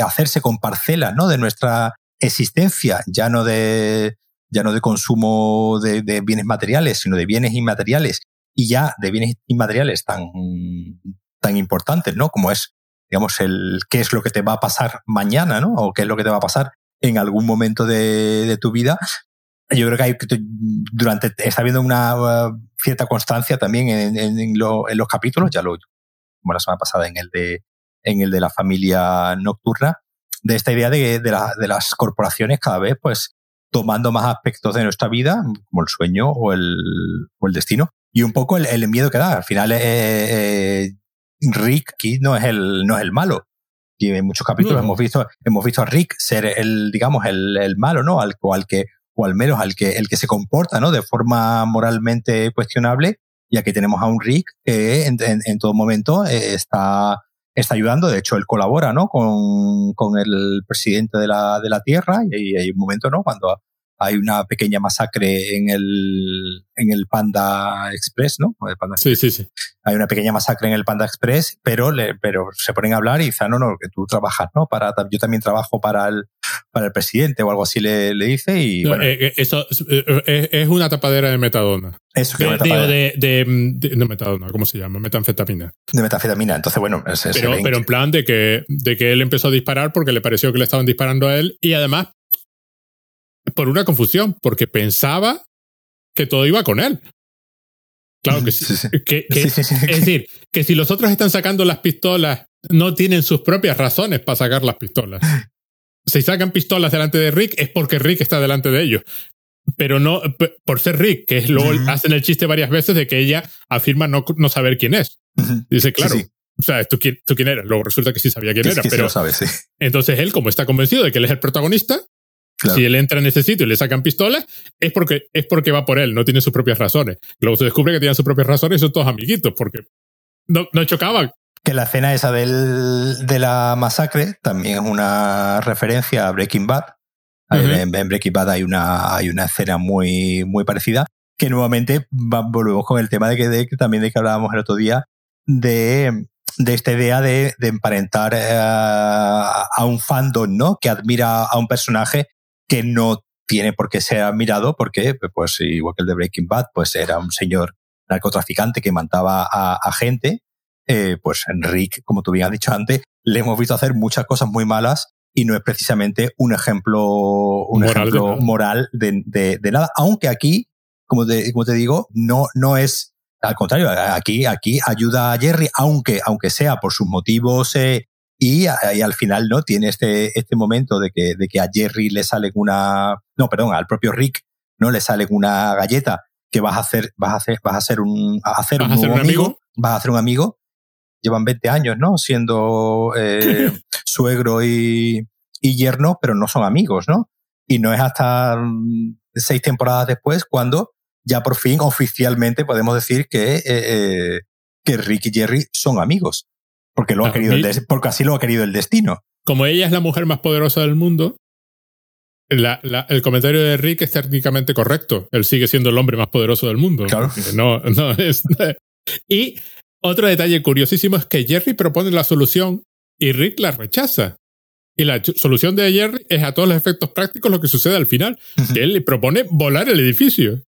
hacerse con parcelas ¿no? de nuestra existencia, ya no de, ya no de consumo de, de, bienes materiales, sino de bienes inmateriales, y ya de bienes inmateriales tan, tan importantes, ¿no? Como es digamos, el qué es lo que te va a pasar mañana, ¿no? O qué es lo que te va a pasar en algún momento de, de tu vida. Yo creo que hay, durante, está habiendo una uh, cierta constancia también en, en, en, en, los capítulos, ya lo, como la semana pasada en el de, en el de la familia nocturna, de esta idea de, de, la, de las corporaciones cada vez, pues, tomando más aspectos de nuestra vida, como el sueño o el, o el destino, y un poco el, el miedo que da. Al final, eh, eh, Rick aquí no es el, no es el malo. Y en muchos capítulos hemos visto, hemos visto a Rick ser el, digamos, el, el malo, ¿no? Al, o al que, o al menos al que, el que se comporta, ¿no? De forma moralmente cuestionable. Y aquí tenemos a un Rick que en, en, en todo momento eh, está, está ayudando. De hecho, él colabora, ¿no? Con, con el presidente de la, de la Tierra. Y hay un momento, ¿no? Cuando hay una pequeña masacre en el, en el Panda Express, ¿no? sí, sí, sí. Hay una pequeña masacre en el Panda Express, pero, le, pero se ponen a hablar y dicen, ah, no, no, que tú trabajas, ¿no? Para, yo también trabajo para el, para el presidente o algo así le, le dice y bueno. Eh, eh, eso eh, es, una tapadera de metadona. Eso que de, de, de, de, metadona, ¿cómo se llama? Metanfetamina. De metanfetamina. Entonces, bueno, pero, pero en plan de que, de que él empezó a disparar porque le pareció que le estaban disparando a él y además por una confusión, porque pensaba que todo iba con él. Claro que sí. es decir, que si los otros están sacando las pistolas, no tienen sus propias razones para sacar las pistolas. Si sacan pistolas delante de Rick es porque Rick está delante de ellos. Pero no por ser Rick, que es luego hacen el chiste varias veces de que ella afirma no, no saber quién es. Dice, claro, o sea, ¿tú quién, ¿tú quién eres? Luego resulta que sí sabía quién era. pero entonces él, como está convencido de que él es el protagonista, si él entra en ese sitio y le sacan pistolas, es porque, es porque va por él, no tiene sus propias razones. Luego se descubre que tienen sus propias razones y son todos amiguitos, porque no, no chocaban. Que la escena esa del, de la masacre también es una referencia a Breaking Bad. en, Breaking Bad hay una, hay una escena muy, muy parecida. Que nuevamente volvemos con el tema de que, de, también de que hablábamos el otro día de, de esta idea de, de emparentar eh, a un fandom, ¿no? Que admira a un personaje que no tiene por qué ser admirado porque, pues igual que el de Breaking Bad, pues era un señor narcotraficante que mataba a, gente. Eh, pues Enrique, como tú bien has dicho antes, le hemos visto hacer muchas cosas muy malas y no es precisamente un ejemplo, un moral ejemplo de moral de, de, nada. Aunque aquí, como te, como te digo, no, no es al contrario, aquí, aquí ayuda a Jerry, aunque, aunque sea por sus motivos eh, y, al final, ¿no? Tiene este, este momento de que, de que a Jerry le sale una, no, perdón, al propio Rick, ¿no? Le sale una galleta que vas a hacer, vas a hacer, vas a hacer un, a hacer un, amigo? vas a hacer un amigo. Llevan 20 años, ¿no? Siendo eh, suegro y, y yerno, pero no son amigos, ¿no? Y no es hasta mm, seis temporadas después cuando ya por fin oficialmente podemos decir que, eh, eh, que Rick y Jerry son amigos. Porque, lo ha querido el porque así lo ha querido el destino. Como ella es la mujer más poderosa del mundo, el comentario de Rick es técnicamente correcto. Él sigue siendo el hombre más poderoso del mundo. Claro. No, no es. Y otro detalle curiosísimo es que Jerry propone la solución y Rick la rechaza. Y la solución de Jerry es a todos los efectos prácticos lo que sucede al final. Él le propone volar el edificio.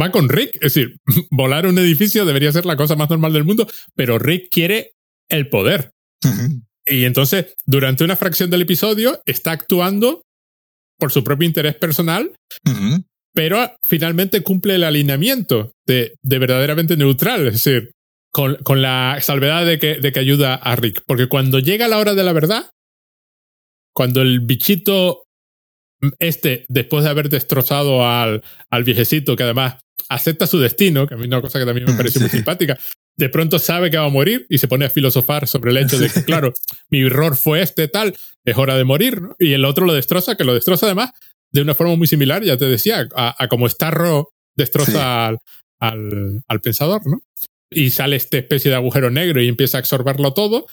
Va con Rick. Es decir, volar un edificio debería ser la cosa más normal del mundo, pero Rick quiere el poder. Y entonces, durante una fracción del episodio, está actuando por su propio interés personal, pero finalmente cumple el alineamiento de, de verdaderamente neutral, es decir, con, con la salvedad de que, de que ayuda a Rick. Porque cuando llega la hora de la verdad, cuando el bichito este, después de haber destrozado al, al viejecito, que además acepta su destino, que a mí es una cosa que también me pareció muy simpática, de pronto sabe que va a morir y se pone a filosofar sobre el hecho de que, claro, mi error fue este tal, es hora de morir, ¿no? Y el otro lo destroza, que lo destroza además de una forma muy similar, ya te decía, a, como Starro destroza al, al, pensador, ¿no? Y sale esta especie de agujero negro y empieza a absorberlo todo.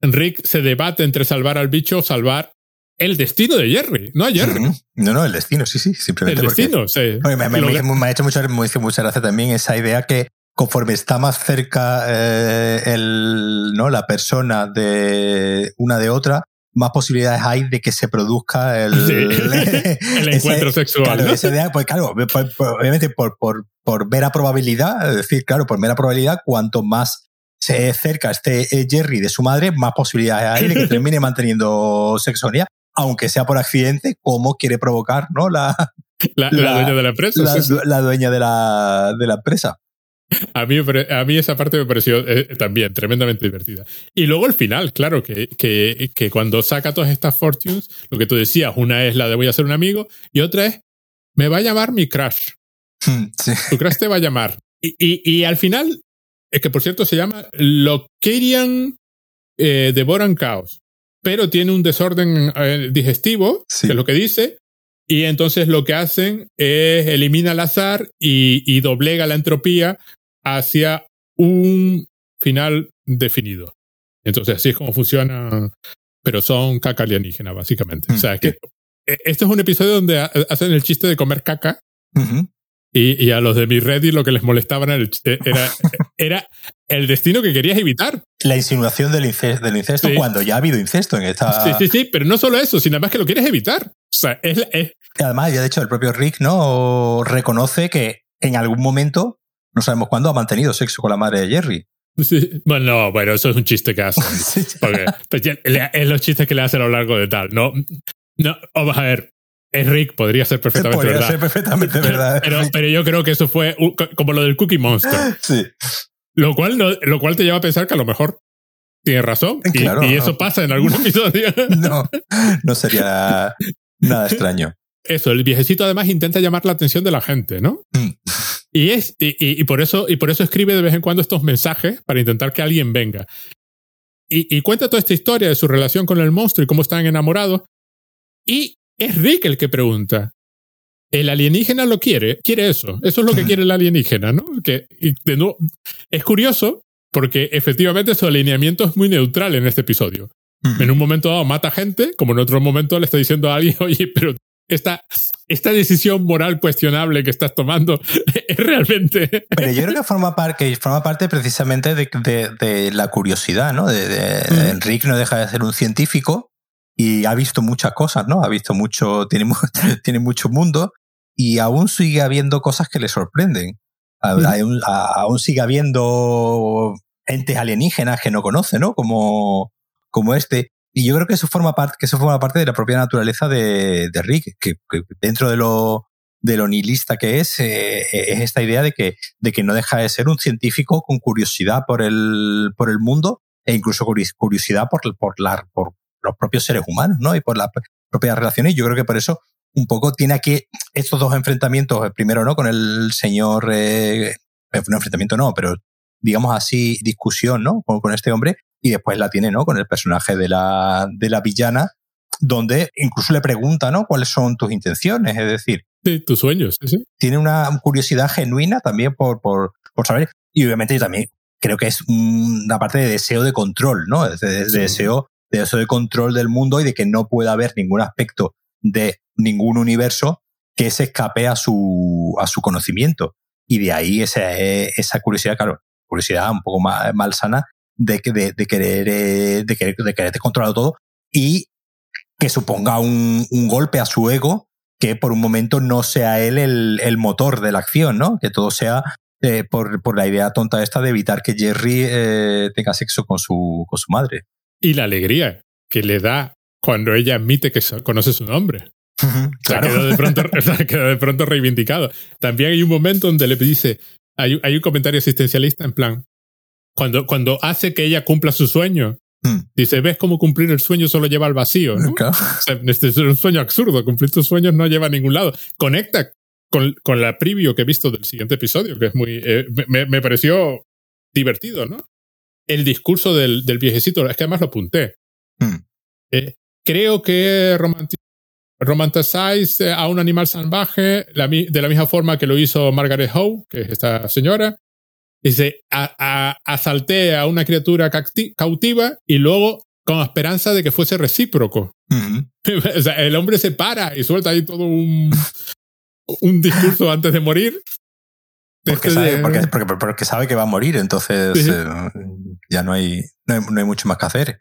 Rick se debate entre salvar al bicho o salvar el destino de Jerry, no a Jerry. No, no, el destino, sí, sí, simplemente. El destino, sí. Me, ha hecho mucha, mucha gracia también esa idea que conforme está más cerca eh, el, ¿no? la persona de una de otra, más posibilidades hay de que se produzca el, el encuentro sexual. pues claro, obviamente por, por, por mera probabilidad, es decir, claro, por mera probabilidad, cuanto más se cerca este Jerry de su madre, más posibilidades hay de que termine manteniendo sexo con ella, aunque sea por accidente, como quiere provocar, ¿no? La, la, dueña de la empresa. La, dueña de la, de la empresa. A mí, a mí esa parte me pareció eh, también tremendamente divertida. Y luego el final, claro, que, que, que, cuando saca todas estas fortunes, lo que tú decías, una es la de voy a ser un amigo y otra es me va a llamar mi crush. Hmm, tu crush te va a llamar. Y, y, y, al final, es que por cierto se llama Locarian eh, Devoran Chaos, pero tiene un desorden eh, digestivo, que es lo que dice, y entonces lo que hacen es elimina el azar y, y doblega la entropía hacia un final definido. Entonces así es como funciona, pero son caca alienígena, básicamente. o sea, que este es un episodio donde hacen el chiste de comer caca. Y, a los de mi Reddit lo que les molestaba era el, era, era el destino que querías evitar. La insinuación del incesto, del incesto cuando ya ha habido incesto en esta. Sí, sí, sí, pero no solo eso, sino más que lo quieres evitar. O sea, es, es... Además, ya de hecho, el propio Rick no reconoce que en algún momento, no sabemos cuándo, ha mantenido sexo con la madre de Jerry. Sí. Bueno, bueno, eso es un chiste que hacen. Porque pues, es los chistes que le hacen a lo largo de tal. No, no, vamos a ver. Es Rick, podría ser perfectamente podría verdad. ser perfectamente verdad. Pero, pero, yo creo que eso fue como lo del Cookie Monster. Sí. Lo cual, no, lo cual te lleva a pensar que a lo mejor tiene razón. y, eso pasa en algún episodio. No, no sería nada extraño. Eso, el viejecito además intenta llamar la atención de la gente, ¿no? Mm. Y, es, y, por eso, y por eso escribe de vez en cuando estos mensajes para intentar que alguien venga. Y, cuenta toda esta historia de su relación con el monstruo y cómo están enamorados. Y es Rick el que pregunta. El alienígena lo quiere, quiere eso. Eso es lo que quiere el alienígena, ¿no? Que, de nuevo, es curioso porque efectivamente su alineamiento es muy neutral en este episodio. En un momento dado mata gente, como en otro momento le está diciendo a alguien, oye, pero esta, esta decisión moral cuestionable que estás tomando es realmente. Pero yo creo que forma, parte, forma parte precisamente de, la curiosidad, ¿no? De, Enrique no deja de ser un científico y ha visto muchas cosas, ¿no? Ha visto mucho, tiene, tiene mucho mundo y aún sigue habiendo cosas que le sorprenden. Aún, sigue habiendo entes alienígenas que no conoce, ¿no? Como, como este. Y yo creo que eso forma parte, que eso forma parte de la propia naturaleza de, de Rick, que, dentro de lo, de lo nihilista que es, eh, es esta idea de que, de que no deja de ser un científico con curiosidad por el, por el mundo e incluso curiosidad por, por, la, por los propios seres humanos, ¿no? Y por las propias relaciones. Yo creo que por eso un poco tiene aquí estos dos enfrentamientos, primero, ¿no? Con el señor, eh, no enfrentamiento no, pero digamos así, discusión, ¿no? Con, con este hombre, y después la tiene, ¿no? Con el personaje de la, de la villana, donde incluso le pregunta, ¿no? ¿Cuáles son tus intenciones? Es decir, sí, tus sueños, sí, Tiene una curiosidad genuina también por, por, por saber. Y obviamente yo también creo que es una parte de deseo de control, ¿no? De, de deseo de control del mundo y de que no pueda haber ningún aspecto de ningún universo que se escape a su, a su conocimiento. Y de ahí esa, esa curiosidad, claro, curiosidad un poco más malsana de, de, de querer, eh, de querer, de querer controlarlo todo y que suponga un, un, golpe a su ego que por un momento no sea él el, el motor de la acción, ¿no? Que todo sea eh, por, por, la idea tonta esta de evitar que Jerry eh, tenga sexo con su, con su madre. Y la alegría que le da cuando ella admite que conoce su nombre. claro. quedó, de pronto, quedó de pronto reivindicado. También hay un momento donde le dice, hay, hay un comentario existencialista en plan, cuando, cuando hace que ella cumpla su sueño, hmm. dice, ¿ves cómo cumplir el sueño solo lleva al vacío? este es un sueño absurdo, cumplir tus sueños no lleva a ningún lado. Conecta con, con la preview que he visto del siguiente episodio, que es muy... Eh, me, me, pareció divertido, ¿no? El discurso del, del, viejecito, es que además lo apunté. Hmm. Eh, creo que romanticize a un animal salvaje de la misma forma que lo hizo Margaret Howe, que es esta señora, Dice, a, asalté a una criatura cautiva y luego con esperanza de que fuese recíproco. o sea, el hombre se para y suelta ahí todo un, un discurso antes de morir. Porque sabe, porque, sabe, que va a morir, entonces eh, ya no hay, no hay, mucho más que hacer.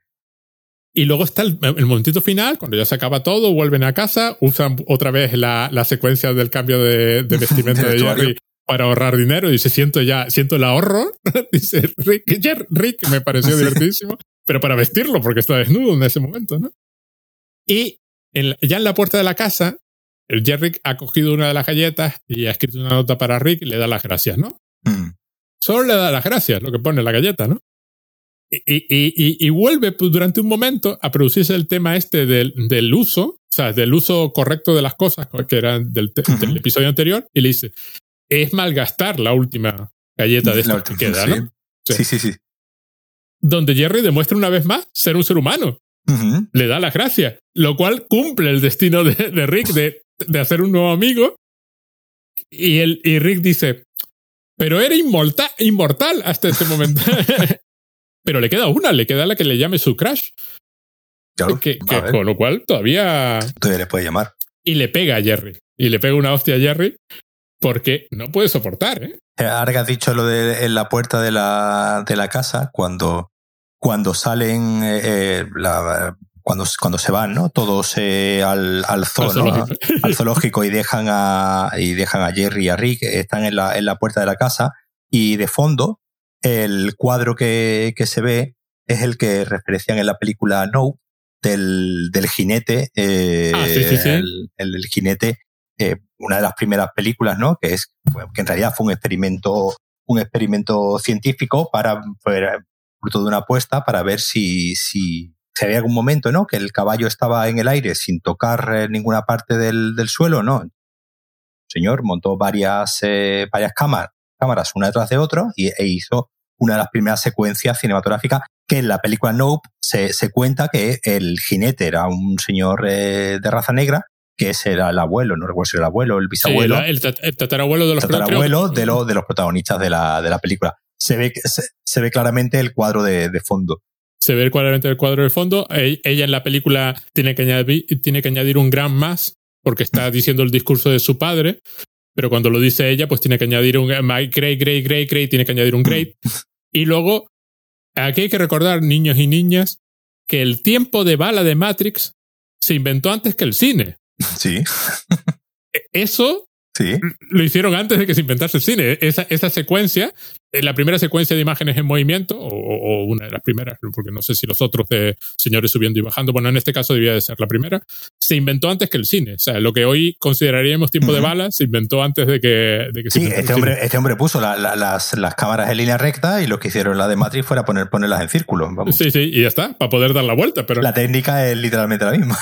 Y luego está el, momentito final, cuando ya se acaba todo, vuelven a casa, usan otra vez la, la secuencia del cambio de, de vestimenta de Jerry para ahorrar dinero. Dice, siento ya, siento el ahorro. Dice, Rick, Rick me pareció divertidísimo, pero para vestirlo, porque está desnudo en ese momento, ¿no? Y ya en la puerta de la casa, el Jerry ha cogido una de las galletas y ha escrito una nota para Rick y le da las gracias, ¿no? Mm. Solo le da las gracias, lo que pone la galleta, ¿no? Y, y, y, vuelve pues, durante un momento a producirse el tema este del, del, uso, o sea, del uso correcto de las cosas, que era del, del episodio anterior, y le dice, es malgastar la última galleta de esta que queda, ¿no? Sí. sí, sí, Donde Jerry demuestra una vez más ser un ser humano. Le da las gracias, lo cual cumple el destino de, Rick de, de, hacer un nuevo amigo. Y, el, y Rick dice, pero era inmortal, inmortal hasta este momento. pero le queda una, le queda la que le llame su crush. con lo cual todavía. Todavía le puede llamar. Y le pega a Jerry. Y le pega una hostia a Jerry porque no puede soportar. ¿eh? eh ahora que has dicho lo de en la puerta de la, de la casa, cuando, cuando salen eh, eh la, cuando, cuando se van, ¿no? Todos eh, al, al, zoo, al, zoológico. al, zoológico. y dejan a y dejan a Jerry y a Rick, están en la, en la puerta de la casa y de fondo el cuadro que, que se ve es el que referencian en la película No del, del jinete, eh, ah, El, el, jinete, eh, una de las primeras películas, ¿no? Que es que en realidad fue un experimento un experimento científico para fruto de una apuesta para ver si, si se había algún momento, ¿no? Que el caballo estaba en el aire sin tocar eh, ninguna parte del, del suelo, ¿no? El señor montó varias, eh, varias cámaras, cámaras una detrás de otra y, e hizo una de las primeras secuencias cinematográficas que en la película Nope se, se cuenta que el jinete era un señor eh, de raza negra que ese era el abuelo, no recuerdo si era el abuelo, el bisabuelo. el, tatarabuelo de los, tatarabuelo de, los, de los protagonistas de la, de la película. Se ve, se, se ve claramente el cuadro de, de fondo se ve claramente el cuadro de fondo. E, ella en la película tiene que añadir, tiene que añadir un gran más porque está diciendo el discurso de su padre, pero cuando lo dice ella, pues tiene que añadir un great, great, great, great, tiene que añadir un great. Y luego, aquí hay que recordar, niños y niñas, que el tiempo de bala de Matrix se inventó antes que el cine. Sí. E, eso Sí. Lo hicieron antes de que se inventase el cine. Esa, esa secuencia, eh, la primera secuencia de imágenes en movimiento, o, una de las primeras, porque no sé si los otros de señores subiendo y bajando, bueno, en este caso debía de ser la primera, se inventó antes que el cine. O sea, lo que hoy consideraríamos tiempo de bala se inventó antes de que, de que sí, este hombre, este hombre puso las, las, cámaras en línea recta y lo que hicieron la de Matrix fuera poner, ponerlas en círculo. Sí, sí, y ya está, para poder dar la vuelta. Pero... La técnica es literalmente la misma.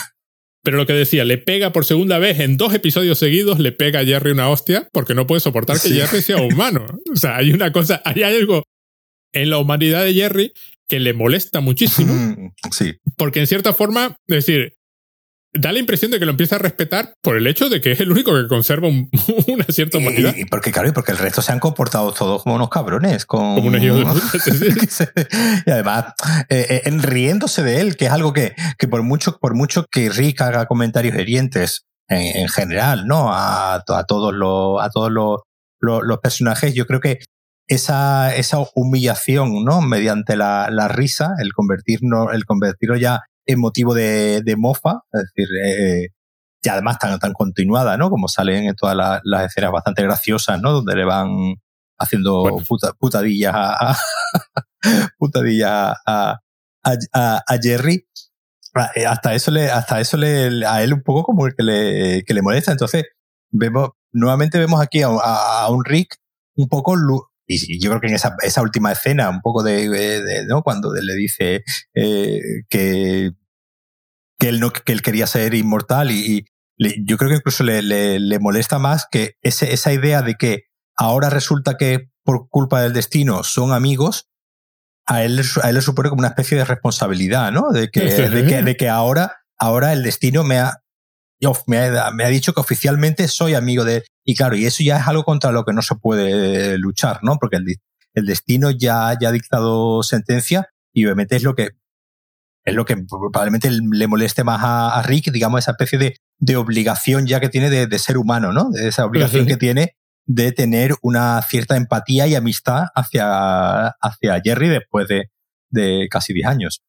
Pero lo que decía, le pega por segunda vez en dos episodios seguidos, le pega a Jerry una hostia porque no puede soportar que Jerry sea humano. O sea, hay una cosa, hay algo en la humanidad de Jerry que le molesta muchísimo. Sí. Porque en cierta forma, es decir, da la impresión de que lo empieza a respetar por el hecho de que es el único que conserva una cierta humanidad. Y, porque, claro, y porque el resto se han comportado todos como unos cabrones. Como, unos de y además, eh, eh, riéndose de él, que es algo que, que por, mucho, por mucho que Rick haga comentarios herientes en, general, ¿no? A, a todos, los, a todos los, los, personajes, yo creo que esa, esa humillación, ¿no? Mediante la, la risa, el convertirnos, el convertirlo ya en motivo de, de mofa, es decir, eh, y además tan, tan continuada, ¿no? Como salen en todas las, escenas bastante graciosas, ¿no? Donde le van haciendo putadillas a, putadillas a, a, a, Jerry. Ah, eh, hasta eso le, hasta eso le, a él un poco como el que le, que le molesta. Entonces, vemos, nuevamente vemos aquí a, a un Rick un poco y yo creo que en esa, esa última escena, un poco de, ¿no? Cuando le dice eh, que, que, él no, que él quería ser inmortal y, yo creo que incluso le, le, molesta más que ese, esa idea de que ahora resulta que por culpa del destino son amigos, a él, a él le supone como una especie de responsabilidad, ¿no? De que, de que, de que ahora, ahora el destino me ha, me ha, me ha, dicho que oficialmente soy amigo de... Y claro, y eso ya es algo contra lo que no se puede luchar, ¿no? Porque el, el destino ya, ya ha dictado sentencia y obviamente es lo que es lo que probablemente le moleste más a, Rick, digamos, esa especie de, de, obligación ya que tiene de, de ser humano, ¿no? De esa obligación que tiene de tener una cierta empatía y amistad hacia, hacia Jerry después de, de casi 10 años.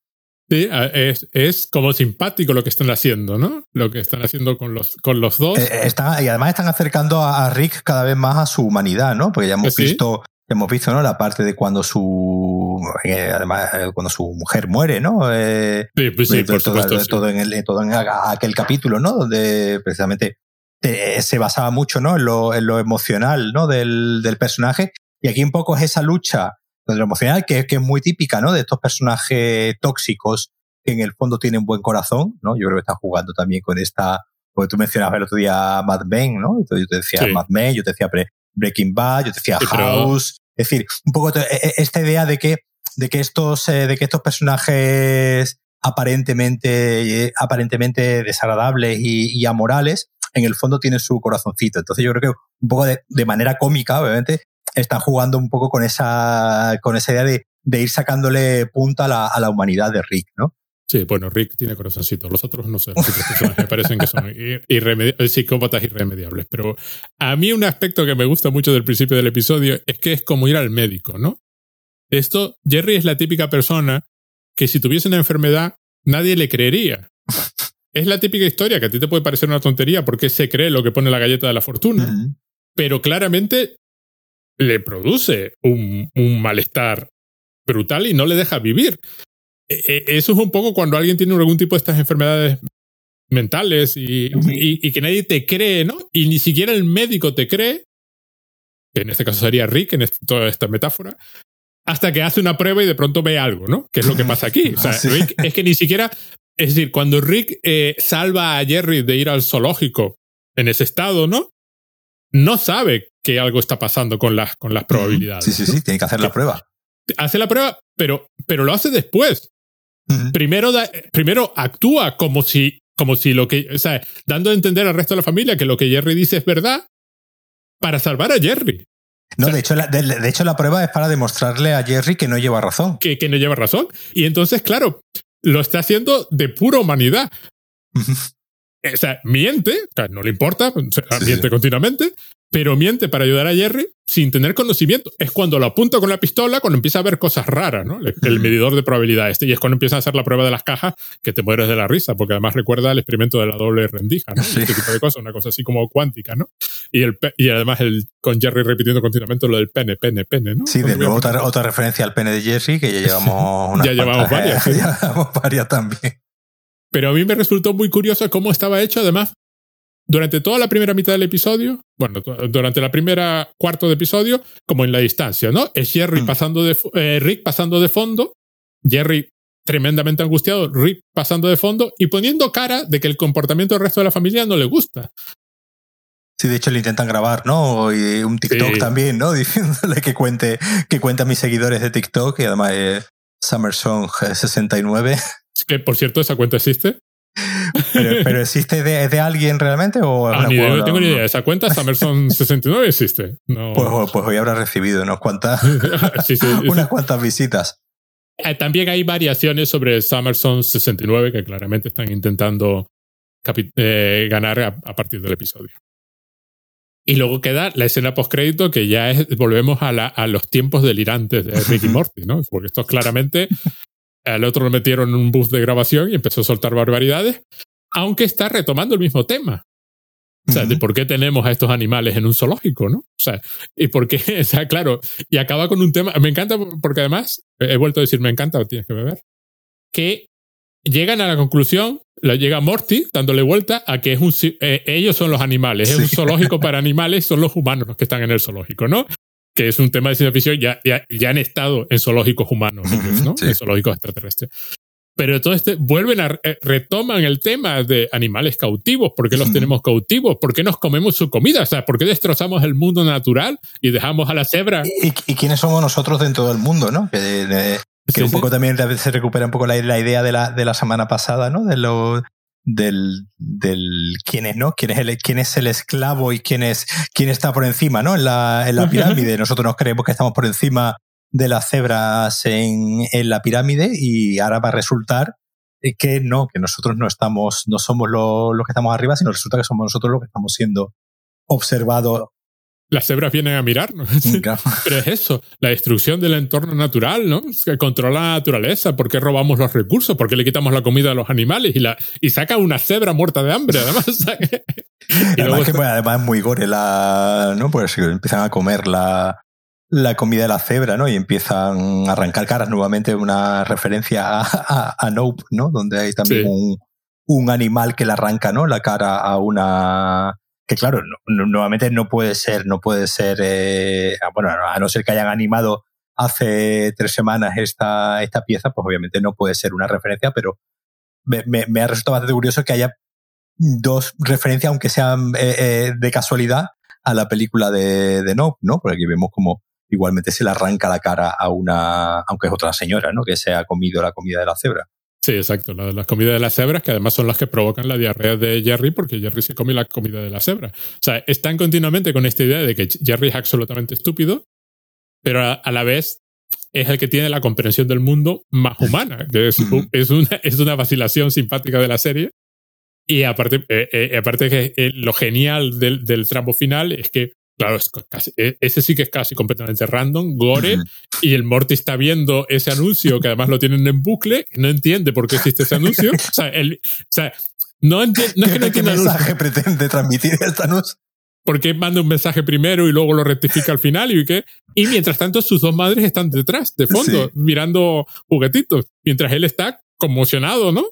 Sí, es, es, como simpático lo que están haciendo, ¿no? Lo que están haciendo con los, con los dos. Eh, y además están acercando a, Rick cada vez más a su humanidad, ¿no? Porque ya hemos visto, hemos visto, ¿no? La parte de cuando su, eh, además, eh, cuando su mujer muere, ¿no? sí, pues sí, por todo, supuesto. Todo, en el, todo en aquel capítulo, ¿no? Donde precisamente se basaba mucho, ¿no? En lo, en lo emocional, ¿no? Del, del personaje. Y aquí un poco es esa lucha lo emocional, que, que es muy típica, ¿no? De estos personajes tóxicos que en el fondo tienen buen corazón, ¿no? Yo creo que está jugando también con esta, porque tú mencionabas el otro día Mad Men, ¿no? Entonces yo te decía Mad Men, yo te decía Breaking Bad, yo te decía House, es decir, un poco e, esta idea de que, de que estos, eh, de que estos personajes aparentemente, aparentemente desagradables y, y, amorales, en el fondo tienen su corazoncito. Entonces yo creo que un poco de, de manera cómica, obviamente, están jugando un poco con esa, con esa idea de, de ir sacándole punta a la, a la humanidad de Rick, ¿no? Sí, bueno, Rick tiene corazoncito. Los otros no sé. Los otros personajes me parecen que son irremedi psicópatas irremediables. Pero a mí un aspecto que me gusta mucho del principio del episodio es que es como ir al médico, ¿no? Esto, Jerry es la típica persona que si tuviese una enfermedad, nadie le creería. Es la típica historia que a ti te puede parecer una tontería porque se cree lo que pone la galleta de la fortuna. Pero claramente le produce un, un malestar brutal y no le deja vivir. E, e, eso es un poco cuando alguien tiene algún tipo de estas enfermedades mentales y, y, que nadie te cree, ¿no? Y ni siquiera el médico te cree, que en este caso sería Rick en toda esta metáfora, hasta que hace una prueba y de pronto ve algo, ¿no? Que es lo que pasa aquí. O sea, Rick es que ni siquiera, es decir, cuando Rick eh, salva a Jerry de ir al zoológico en ese estado, ¿no? No sabe que algo está pasando con las, con las probabilidades. Sí, sí, sí, tiene que hacer la prueba. Hace la prueba, pero, pero lo hace después. primero, primero actúa como si, como si lo que, o sea, dando a entender al resto de la familia que lo que Jerry dice es verdad para salvar a Jerry. No, de, hecho, la, de, hecho, la prueba es para demostrarle a Jerry que no lleva razón. Que, que no lleva razón. Y entonces, claro, lo está haciendo de pura humanidad. O sea, miente, o sea, no le importa, miente continuamente, pero miente para ayudar a Jerry sin tener conocimiento. Es cuando lo apunta con la pistola, cuando empieza a ver cosas raras, ¿no? El, medidor de probabilidad este. Y es cuando empieza a hacer la prueba de las cajas que te mueres de la risa, porque además recuerda el experimento de la doble rendija, ¿no? Este tipo de cosas, una cosa así como cuántica, ¿no? Y, el, y además el, con Jerry repitiendo continuamente lo del pene, pene, pene, ¿no? Sí, de nuevo otra, otra, referencia al pene de Jerry, que ya llevamos una. ya llevamos varias. ya llevamos varias también. Pero a mí me resultó muy curioso cómo estaba hecho, además, durante toda la primera mitad del episodio, bueno, durante la primera cuarto de episodio, como en la distancia, ¿no? Es Jerry mm. pasando de, eh, Rick pasando de fondo, Jerry tremendamente angustiado, Rick pasando de fondo y poniendo cara de que el comportamiento del resto de la familia no le gusta. Sí, de hecho le intentan grabar, ¿no? Y un TikTok también, ¿no? Diciéndole que cuente, que cuente a mis seguidores de TikTok, y además es SummerSong69. Que por cierto, esa cuenta existe. ¿Pero, existe de, alguien realmente? O ah, ni no tengo ni idea. Esa cuenta Summerson69 existe. Pues, pues, hoy habrá recibido unas cuantas, unas cuantas visitas. Eh, también hay variaciones sobre Summerson69 que claramente están intentando eh, ganar a, partir del episodio. Y luego queda la escena postcrédito que ya es, volvemos a, a los tiempos delirantes de Ricky Morty, ¿no? Porque esto es claramente al otro lo metieron en un bus de grabación y empezó a soltar barbaridades, aunque está retomando el mismo tema. O sea, de por qué tenemos a estos animales en un zoológico, ¿no? O sea, y por qué, o sea, claro, y acaba con un tema, me encanta porque además, he vuelto a decir, me encanta, tienes que beber, que llegan a la conclusión, la llega Morty dándole vuelta a que es un, eh, ellos son los animales, es un zoológico para animales, son los humanos los que están en el zoológico, ¿no? Que es un tema de ciencia ficción, ya, ya, han estado en zoológicos humanos, ¿no? En zoológicos extraterrestres. Pero todo este, vuelven a, eh, retoman el tema de animales cautivos. ¿Por qué los tenemos cautivos? ¿Por qué nos comemos su comida? O sea, ¿por qué destrozamos el mundo natural y dejamos a la cebra? ¿Y, quiénes somos nosotros dentro del mundo, no? Que, que un poco también se recupera un poco la, la, idea de la, de la semana pasada, ¿no? De lo, del, del quién es, ¿no? Quién es el, quién es el esclavo y quién es, quién está por encima, ¿no? En la, en la pirámide. Nosotros nos creemos que estamos por encima de las cebras en, en la pirámide y ahora va a resultar que no, que nosotros no estamos, no somos los, los que estamos arriba, sino resulta que somos nosotros los que estamos siendo observados las cebras vienen a mirarnos. Pero es eso, la destrucción del entorno natural, ¿no? Que controla la naturaleza. ¿Por qué robamos los recursos? ¿Por qué le quitamos la comida a los animales? Y, la, y saca una cebra muerta de hambre, además. y además, que, además es muy gore la, ¿no? Pues empiezan a comer la, la comida de la cebra, ¿no? Y empiezan a arrancar caras nuevamente, una referencia a, a, Nope, ¿no? Donde hay también un, un animal que le arranca, ¿no? La cara a una que claro, nuevamente no puede ser, no puede ser, eh, bueno, a no ser que hayan animado hace tres semanas esta, esta pieza, pues obviamente no puede ser una referencia, pero me, me, ha resultado bastante curioso que haya dos referencias, aunque sean eh, eh, de casualidad, a la película de, de Nope, ¿no? Porque aquí vemos como igualmente se le arranca la cara a una, aunque es otra señora, ¿no? Que se ha comido la comida de la cebra. Sí, exacto. La de las comidas de las cebras, que además son las que provocan la diarrea de Jerry, porque Jerry se come la comida de la cebra. O sea, están continuamente con esta idea de que Jerry es absolutamente estúpido, pero a, la vez es el que tiene la comprensión del mundo más humana, que es, es, una, es una vacilación simpática de la serie. Y aparte, eh, eh, aparte que eh, lo genial del, del tramo final es que Claro, es casi, e, ese sí que es casi completamente random, gore, y el Morty está viendo ese anuncio, que además lo tienen en bucle, no entiende por qué existe ese anuncio. O sea, el, o sea no, entiende, no es que no ¿Qué mensaje pretende transmitir este anuncio? Porque manda un mensaje primero y luego lo rectifica al final y qué. Y mientras tanto, sus dos madres están detrás, de fondo, mirando juguetitos, mientras él está conmocionado, ¿no?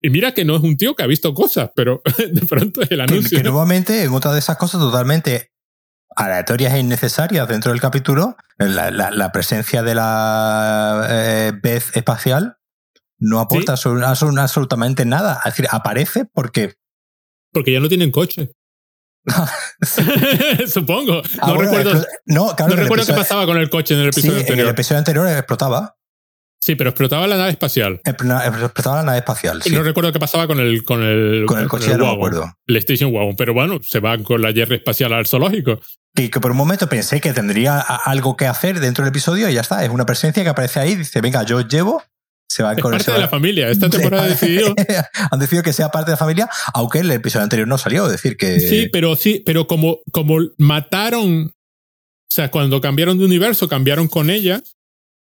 Y mira que no es un tío que ha visto cosas, pero de pronto es el anuncio. Que, que nuevamente, en otra de esas cosas totalmente aleatorias e innecesarias dentro del capítulo, la, la, la presencia de la eh, Beth espacial no aporta ¿Sí? absolutamente nada. Es decir, aparece porque... Porque ya no tienen coche. Supongo. No ah, bueno, recuerdo, no, claro, no recuerdo episodio, qué pasaba con el coche en el episodio sí, anterior. En el episodio anterior explotaba. Sí, pero explotaba la nave espacial. Explotaba la nave espacial. Sí. No recuerdo qué pasaba con el con el con el coche, con el no me acuerdo. El Station Wagon, pero bueno, se va con la Jerry espacial al zoológico. Y que por un momento pensé que tendría algo que hacer dentro del episodio y ya está. Es una presencia que aparece ahí. Dice, venga, yo llevo. Se va es con parte de la familia. Esta temporada ha decidido. Han decidido que sea parte de la familia, aunque el episodio anterior no salió. Es decir, que. Sí, pero sí, pero como, como mataron. O sea, cuando cambiaron de universo, cambiaron con ella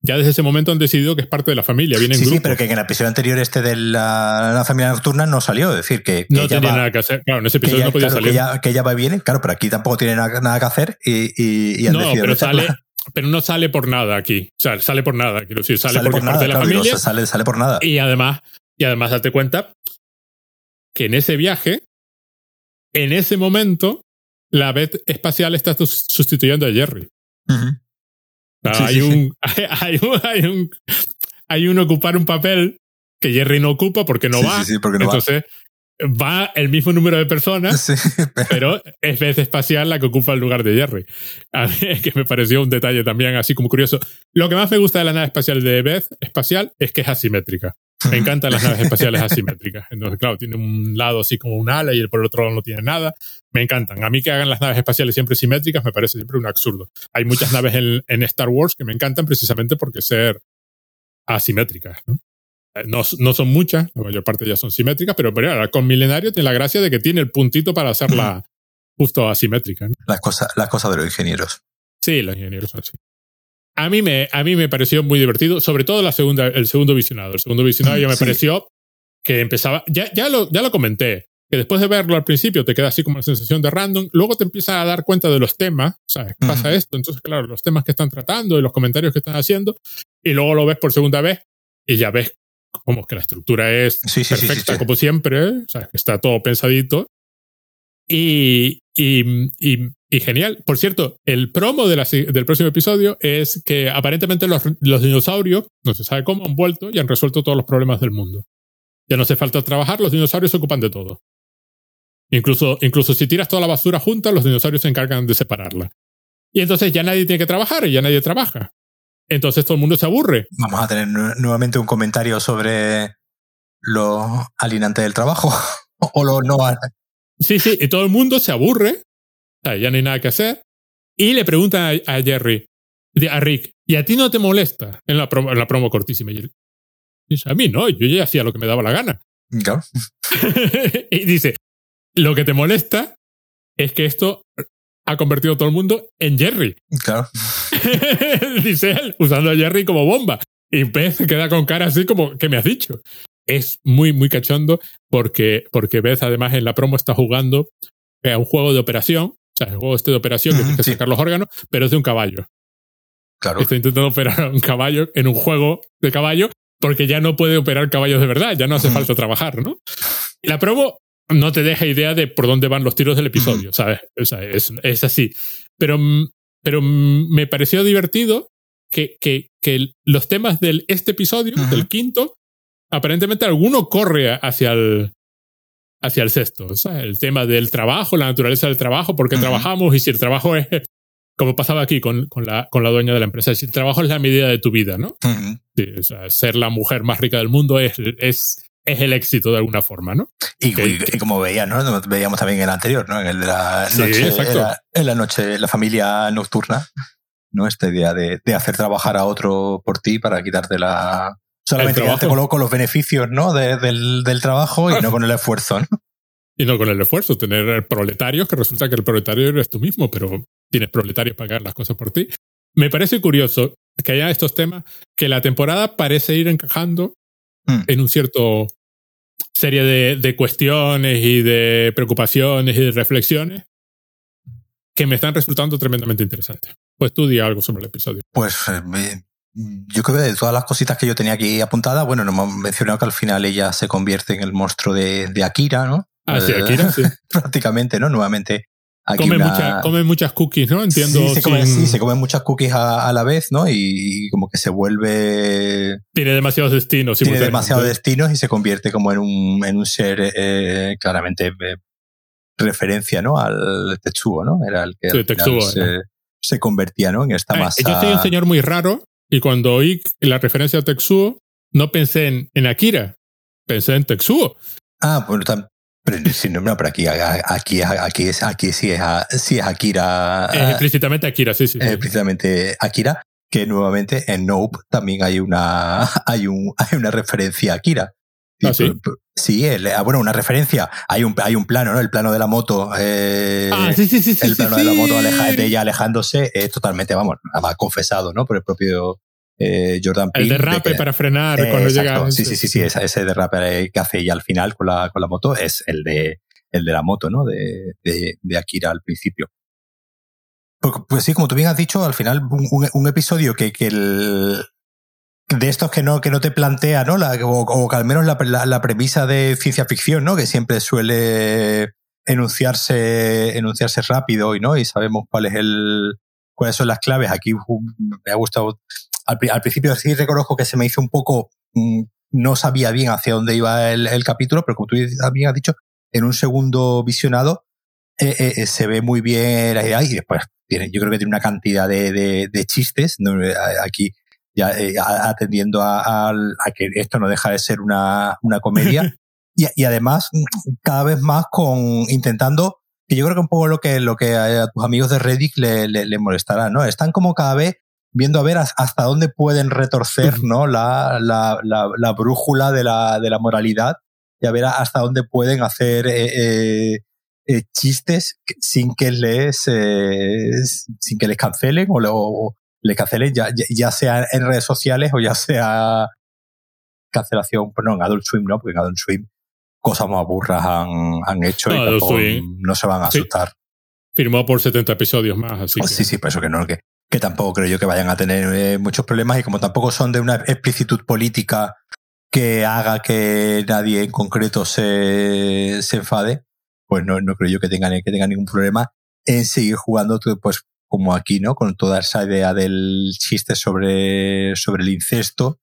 ya desde ese momento han decidido que es parte de la familia, viene en sí, grupo. Sí, pero que en el episodio anterior este de la, la familia nocturna no salió, es decir, que, que no tenía va, nada que hacer. Claro, en ese episodio ella, no podía claro, salir. Que ella, que ella va bien, claro, pero aquí tampoco tiene nada, nada que hacer y, y, y han no, decidido pero sale, pero no sale por nada aquí. O sea, sale por nada, quiero decir, sale, sale porque por es parte de la claro, familia. Digo, sale, sale por nada. Y además, y además date cuenta que en ese viaje, en ese momento, la Beth espacial está sustituyendo a Jerry. Uh -huh. No, sí, hay, sí, un, sí. Hay, un, hay, un, hay un ocupar un papel que Jerry no ocupa porque no va. Porque no Entonces va. va. el mismo número de personas, pero es vez espacial la que ocupa el lugar de Jerry. A mí es que me pareció un detalle también así como curioso. Lo que más me gusta de la nave espacial de Beth espacial es que es asimétrica. Me encantan las naves espaciales asimétricas. Entonces, claro, tiene un lado así como un ala y el por el otro lado no tiene nada. Me encantan. A mí que hagan las naves espaciales siempre simétricas me parece siempre un absurdo. Hay muchas naves en, en Star Wars que me encantan precisamente porque ser asimétricas. ¿no? No, no, son muchas, la mayor parte ya son simétricas, pero, pero ahora con Milenario tiene la gracia de que tiene el puntito para hacerla justo asimétrica. ¿no? Las cosas la cosa de los ingenieros. Sí, los ingenieros son así. A mí, me, a mí me pareció muy divertido, sobre todo la segunda, el segundo visionado. El segundo visionado ya me sí. pareció que empezaba. Ya, ya, lo, ya lo comenté, que después de verlo al principio te queda así como la sensación de random, luego te empiezas a dar cuenta de los temas, ¿sabes? ¿Qué pasa uh -huh. esto? Entonces, claro, los temas que están tratando y los comentarios que están haciendo, y luego lo ves por segunda vez y ya ves como que la estructura es sí, sí, perfecta como siempre, o sea, que está todo pensadito. Y, y, y, y, genial. Por cierto, el promo de la, del próximo episodio es que aparentemente los, los, dinosaurios, no se sabe cómo, han vuelto y han resuelto todos los problemas del mundo. Ya no hace falta trabajar, los dinosaurios se ocupan de todo. Incluso, incluso si tiras toda la basura junta, los dinosaurios se encargan de separarla. Y entonces ya nadie tiene que trabajar y ya nadie trabaja. Entonces todo el mundo se aburre. Vamos a tener nuevamente un comentario sobre lo alienante del trabajo o lo no. Sí, sí, y todo el mundo se aburre, sea, ya no hay nada que hacer, y le pregunta a, a Jerry, a Rick, ¿y a ti no te molesta en la promo, en la promo cortísima? Y dice, a mí no, yo ya hacía lo que me daba la gana. Claro. y dice, lo que te molesta es que esto ha convertido a todo el mundo en Jerry. Claro. dice él, usando a Jerry como bomba. Y Beth se queda con cara así como, ¿qué me has dicho? es muy, muy cachondo porque, porque Beth además en la promo está jugando a un juego de operación, sea, el juego este de operación que tienes que sí. sacar los órganos, pero es de un caballo. Claro. Está intentando operar a un caballo en un juego de caballo porque ya no puede operar caballos de verdad, ya no hace falta trabajar, ¿no? Y la promo no te deja idea de por dónde van los tiros del episodio. ¿sabes? O sea, es, es así. Pero, pero me pareció divertido que, que, que los temas de este episodio, del quinto, aparentemente alguno corre hacia el, hacia el sexto. O sea, el tema del trabajo, la naturaleza del trabajo, por qué uh -huh. trabajamos y si el trabajo es, como pasaba aquí con, con, la, con la dueña de la empresa, si el trabajo es la medida de tu vida, ¿no? Uh -huh. sí, o sea, ser la mujer más rica del mundo es, es, es el éxito de alguna forma, ¿no? Y, que, y, y como veías, ¿no? Veíamos también en el anterior, ¿no? En el de la noche, en la, en la noche, la familia nocturna. ¿no? Esta idea de, hacer trabajar a otro por ti para quitarte la... Solamente quedarte con, con los beneficios, ¿no? del, del, trabajo y no con el esfuerzo, ¿no? Y no con el esfuerzo, tener proletarios, que resulta que el proletario eres tú mismo, pero tienes proletarios para hacer las cosas por ti. Me parece curioso que haya estos temas que la temporada parece ir encajando hmm. en un cierto serie de, de, cuestiones y de preocupaciones y de reflexiones que me están resultando tremendamente interesantes. Pues tú di algo sobre el episodio. Pues eh, yo creo que de todas las cositas que yo tenía aquí apuntadas, bueno, nos hemos mencionado que al final ella se convierte en el monstruo de, de Akira, ¿no? Ah, sí, Akira, sí. Prácticamente, ¿no? Nuevamente. come, muchas cookies, ¿no? Entiendo. Sí, se, come, sí, se comen muchas cookies a, la vez, ¿no? Y, como que se vuelve. Tiene demasiados destinos. Tiene demasiados destinos y se convierte como en un, en un ser eh, claramente eh, referencia, ¿no? Al Tetsuo, ¿no? Era el que se, se, convertía, ¿no? En esta eh, masa. Yo soy un señor muy raro y cuando oí la referencia a Tetsuo, no pensé en, en Akira, pensé en Tetsuo. Ah, bueno, pero, sí, no, pero aquí, aquí, aquí, es, aquí sí, es, sí es Akira. Eh, explícitamente Akira, sí, sí. explícitamente Akira, que nuevamente en Nope también hay una, hay un, hay una referencia a Akira. ¿Ah, sí? Sí, ah, bueno, una referencia. Hay un, hay un plano, ¿no? El plano de la moto. Eh, ah, sí, sí, sí. El plano de la moto de ella alejándose es totalmente, vamos, nada confesado, ¿no? Por el propio eh, Jordan Peele. El derrape para frenar cuando llega. Sí, sí, sí, sí. Ese, derrape que hace ella al final con la, con la moto es el de, el de la moto, ¿no? De, de, de Akira al principio. Pues, pues, sí, como tú bien has dicho, al final un, un episodio que, que el, de estos que no, que no te plantea, ¿no? La, o, que al menos la, la, premisa de ciencia ficción, ¿no? Que siempre suele enunciarse, enunciarse rápido y no, y sabemos cuál es el, cuáles son las claves. Aquí me ha gustado. Al, principio sí reconozco que se me hizo un poco, mm, no sabía bien hacia dónde iba el, el capítulo, pero como tú también has dicho, en un segundo visionado eh, eh, eh, se ve muy bien la idea y después tiene, yo creo que tiene una cantidad de, de chistes. Aquí ya, eh, atendiendo a, que esto no deja de ser una, una comedia. y, además, cada vez más con intentando, que yo creo que un poco lo que, lo que a tus amigos de Reddit le, le, molestará, ¿no? Están como cada vez viendo a ver hasta dónde pueden retorcer, ¿no? La, la, la, brújula de la, de la moralidad y a ver hasta dónde pueden hacer eh, eh, chistes sin que les sin que les cancelen o, o, le cancelen, ya, ya sea en redes sociales o ya sea cancelación, pues no, en Adult Swim no, porque en Adult Swim cosas más burras han, han hecho y no se van a asustar. Firmó por 70 episodios más, así. Sí, sí, por eso que no, que, que tampoco creo yo que vayan a tener eh, muchos problemas y como tampoco son de una explicitud política que haga que nadie en concreto se, se enfade, pues no, no creo yo que tengan, que tengan ningún problema en seguir jugando pues como aquí, ¿no? Con toda esa idea del chiste sobre, sobre el incesto,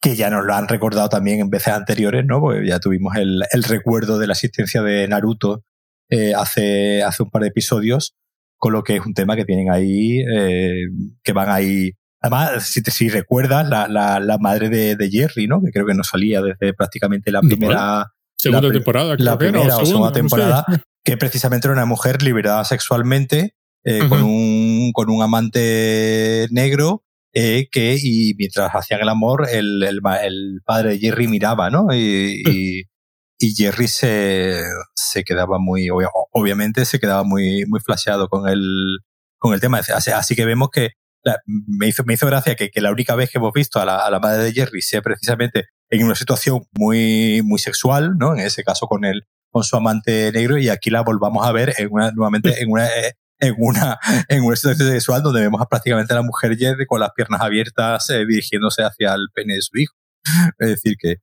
que ya nos lo han recordado también en veces anteriores, ¿no? Porque ya tuvimos el, el recuerdo de la existencia de Naruto eh, hace, hace un par de episodios, con lo que es un tema que tienen ahí, eh, que van ahí. Además, si, te, si recuerdas, la, la, la madre de, de, Jerry, ¿no? Que creo que no salía desde prácticamente la primera. Segunda temporada, La primera o segunda temporada, que precisamente era una mujer liberada sexualmente eh, con, un, con un amante negro eh, que, y mientras hacían el amor, el, el, el padre de Jerry miraba, ¿no? Y, y, Jerry se, se quedaba muy, obviamente se quedaba muy, muy flasheado con el, con el tema. Así, que vemos que me, hizo, me hizo gracia que, que, la única vez que hemos visto a la, a la, madre de Jerry sea precisamente en una situación muy, muy sexual, ¿no? En ese caso con el, con su amante negro y aquí la volvamos a ver en una, nuevamente en una, eh, en una, en una situación sexual donde vemos a prácticamente a la mujer con las piernas abiertas eh, dirigiéndose hacia el pene de su hijo. Es decir, que,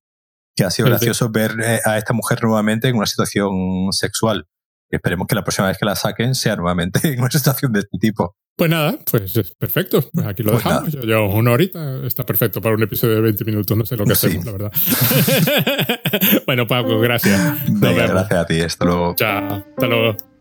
que ha sido gracioso ver eh, a esta mujer nuevamente en una situación sexual. esperemos que la próxima vez que la saquen sea nuevamente en una situación de este tipo. Pues nada, pues es perfecto. Pues aquí lo pues dejamos. Yo, una horita está perfecto para un episodio de 20 minutos. No sé lo que hacemos, la verdad. bueno, Pablo, gracias. gracias a ti. Hasta luego. Chao. Hasta luego.